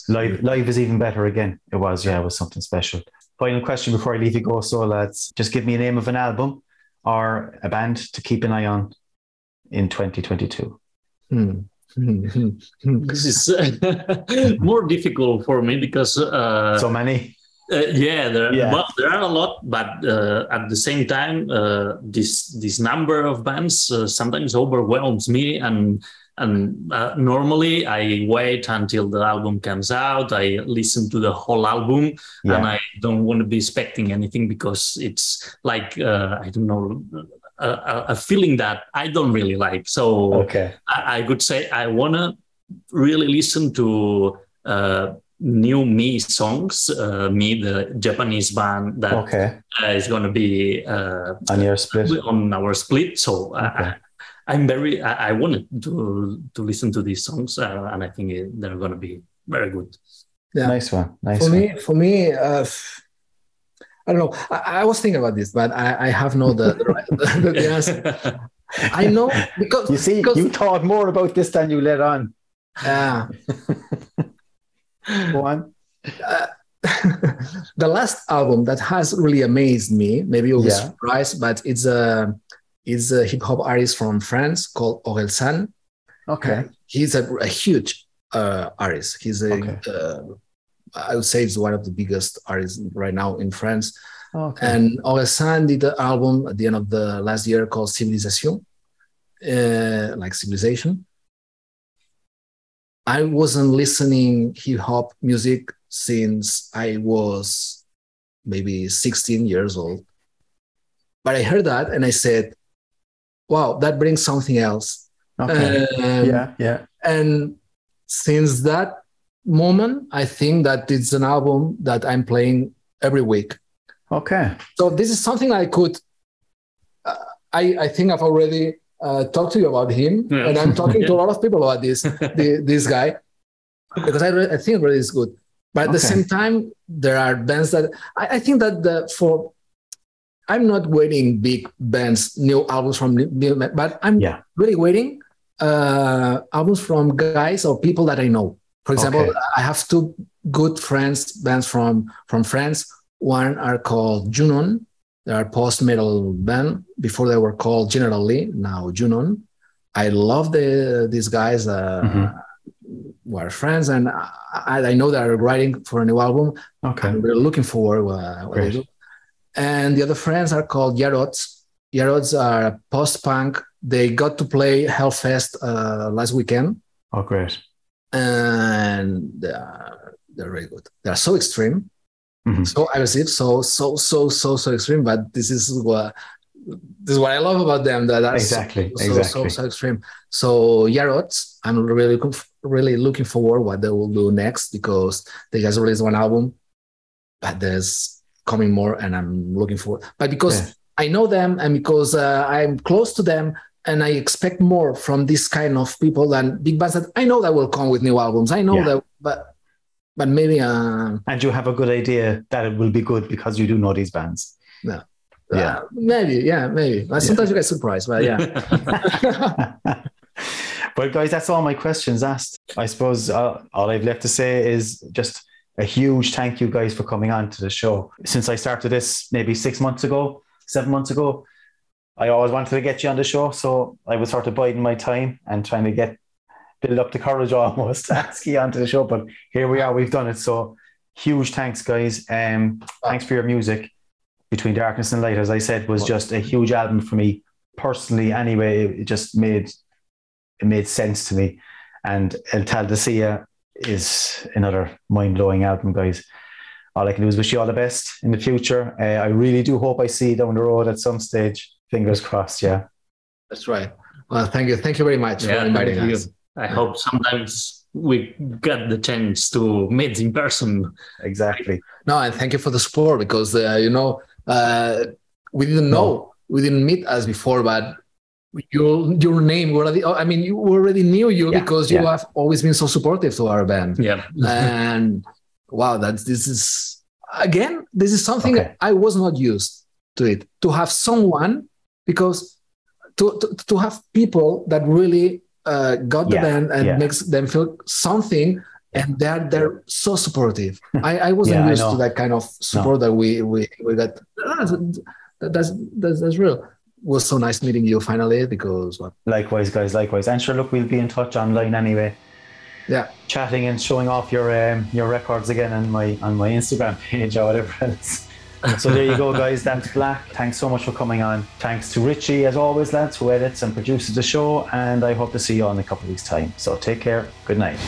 live live is even better again. It was yeah it was something special. Final question before i leave you go so lads just give me a name of an album or a band to keep an eye on in 2022 Hmm. This is uh, more difficult for me because uh, so many Uh, yeah, there, Yeah. well, there are a lot, but uh, at the same time, uh, this this number of bands uh, sometimes overwhelms me, and and uh, normally I wait until the album comes out. I listen to the whole album, and I don't want to be expecting anything because it's like uh, I don't know. A, a- feeling that I don't really like. So okay I, I could say I want to really listen to uh, new me songs. Uh, me, the Japanese band that okay uh, is going to be uh, on your split on our split. So uh, Okay. I, I'm very. I, I wanted to to listen to these songs, uh, and I think it- they're going to be very good. Yeah. nice one nice for one. me, for me, uh, f- I don't know. I, I was thinking about this, but I, I have no the the, the, the answer. I know because You see, because, you thought more about this than you let on. uh, Go on. the last album that has really amazed me, maybe you'll be Yeah. surprised, but it's a it's a hip hop artist from France called Orelsan. San. Okay. He's a, a huge uh, artist. He's a Okay. uh, I would say he's one of the biggest artists right now in France. Okay. And Orelsan did an album at the end of the last year called Civilization, uh, like civilization. I wasn't listening hip hop music since I was maybe 16 years old. But I heard that and I said, wow, that brings something else. okay. Um, yeah, yeah. And since that moment, I think that it's an album that I'm playing every week. Okay. So this is something I could. Uh, I I think I've already uh, talked to you about him, Yeah. and I'm talking to a lot of people about this the, this guy because I re- I think really is good. But at the same time, there are bands that I, I think that the for. I'm not waiting big bands new albums from new, but I'm Yeah. really waiting uh, albums from guys or people that I know. For example, Okay. I have two good friends bands from from France. One are called Junon. They are post metal band. Before they were called General Lee. Now Junon. I love the these guys. Uh, Mhm. Were friends, and I, I know they are writing for a new album. Okay. Really looking forward uh, what they Great. do. And the other friends are called Yarots. Yarots are post punk. They got to play Hellfest uh, last weekend, Oh, great. and uh, they're very good. They're so extreme, Mhm. so aggressive, so so so so so extreme. But this is what this is what I love about them. That are so- Exactly, so, so, so extreme. So Yarots, I'm really looking really looking forward what they will do next because they just released one album, but there's coming more, and I'm looking forward. But because Yeah. I know them and because uh, I'm close to them, and I expect more from this kind of people than big bands that I know that will come with new albums. I know Yeah. that, but but maybe uh, And you have a good idea that it will be good because you do know these bands. Yeah. uh, maybe yeah maybe. Sometimes you get surprised, but yeah. but guys, that's all my questions asked. I suppose uh, all I've left to say is just a huge thank you guys for coming on to the show. Since I started this maybe six months ago, seven months ago, I always wanted to get you on the show. So I was sort of biding my time and trying to get build up the courage almost to ask you onto the show. But here we are, we've done it. So huge thanks, guys. Um, thanks for your music. Between Darkness and Light, as I said, was just a huge album for me personally. Anyway, it just made it made sense to me. And El Tal de is another mind blowing album, guys. All I can do is wish you all the best in the future. Uh, I really do hope I see you down the road at some stage. Fingers crossed. Yeah. That's right. Well, thank you, thank you very much Yeah, for inviting thank you. I hope sometimes we get the chance to meet in person. Exactly. No, and thank you for the support because uh, you know uh, we didn't know we didn't meet us before, but your your name already. I mean, you already knew you Yeah, because you yeah. have always been so supportive to our band. Yeah. and wow, that's this is again this is something Okay. I was not used to it to have someone because to to, to have people that really uh, got the Yeah, band and yeah. makes them feel something and they're they're so supportive i, I wasn't Yeah, used know. to that kind of support that we we, we got that's, that's that's that's real it was so nice meeting you finally because well, Likewise, guys. Likewise. And sure, look, we'll be in touch online anyway. yeah Chatting and showing off your um, your records again on my on my Instagram page or whatever else. So there you go, guys. That's Blak. Thanks so much for coming on. Thanks to Richie, as always, lads, who edits and produces the show. And I hope to see you all in a couple of weeks' time. So take care. Good night.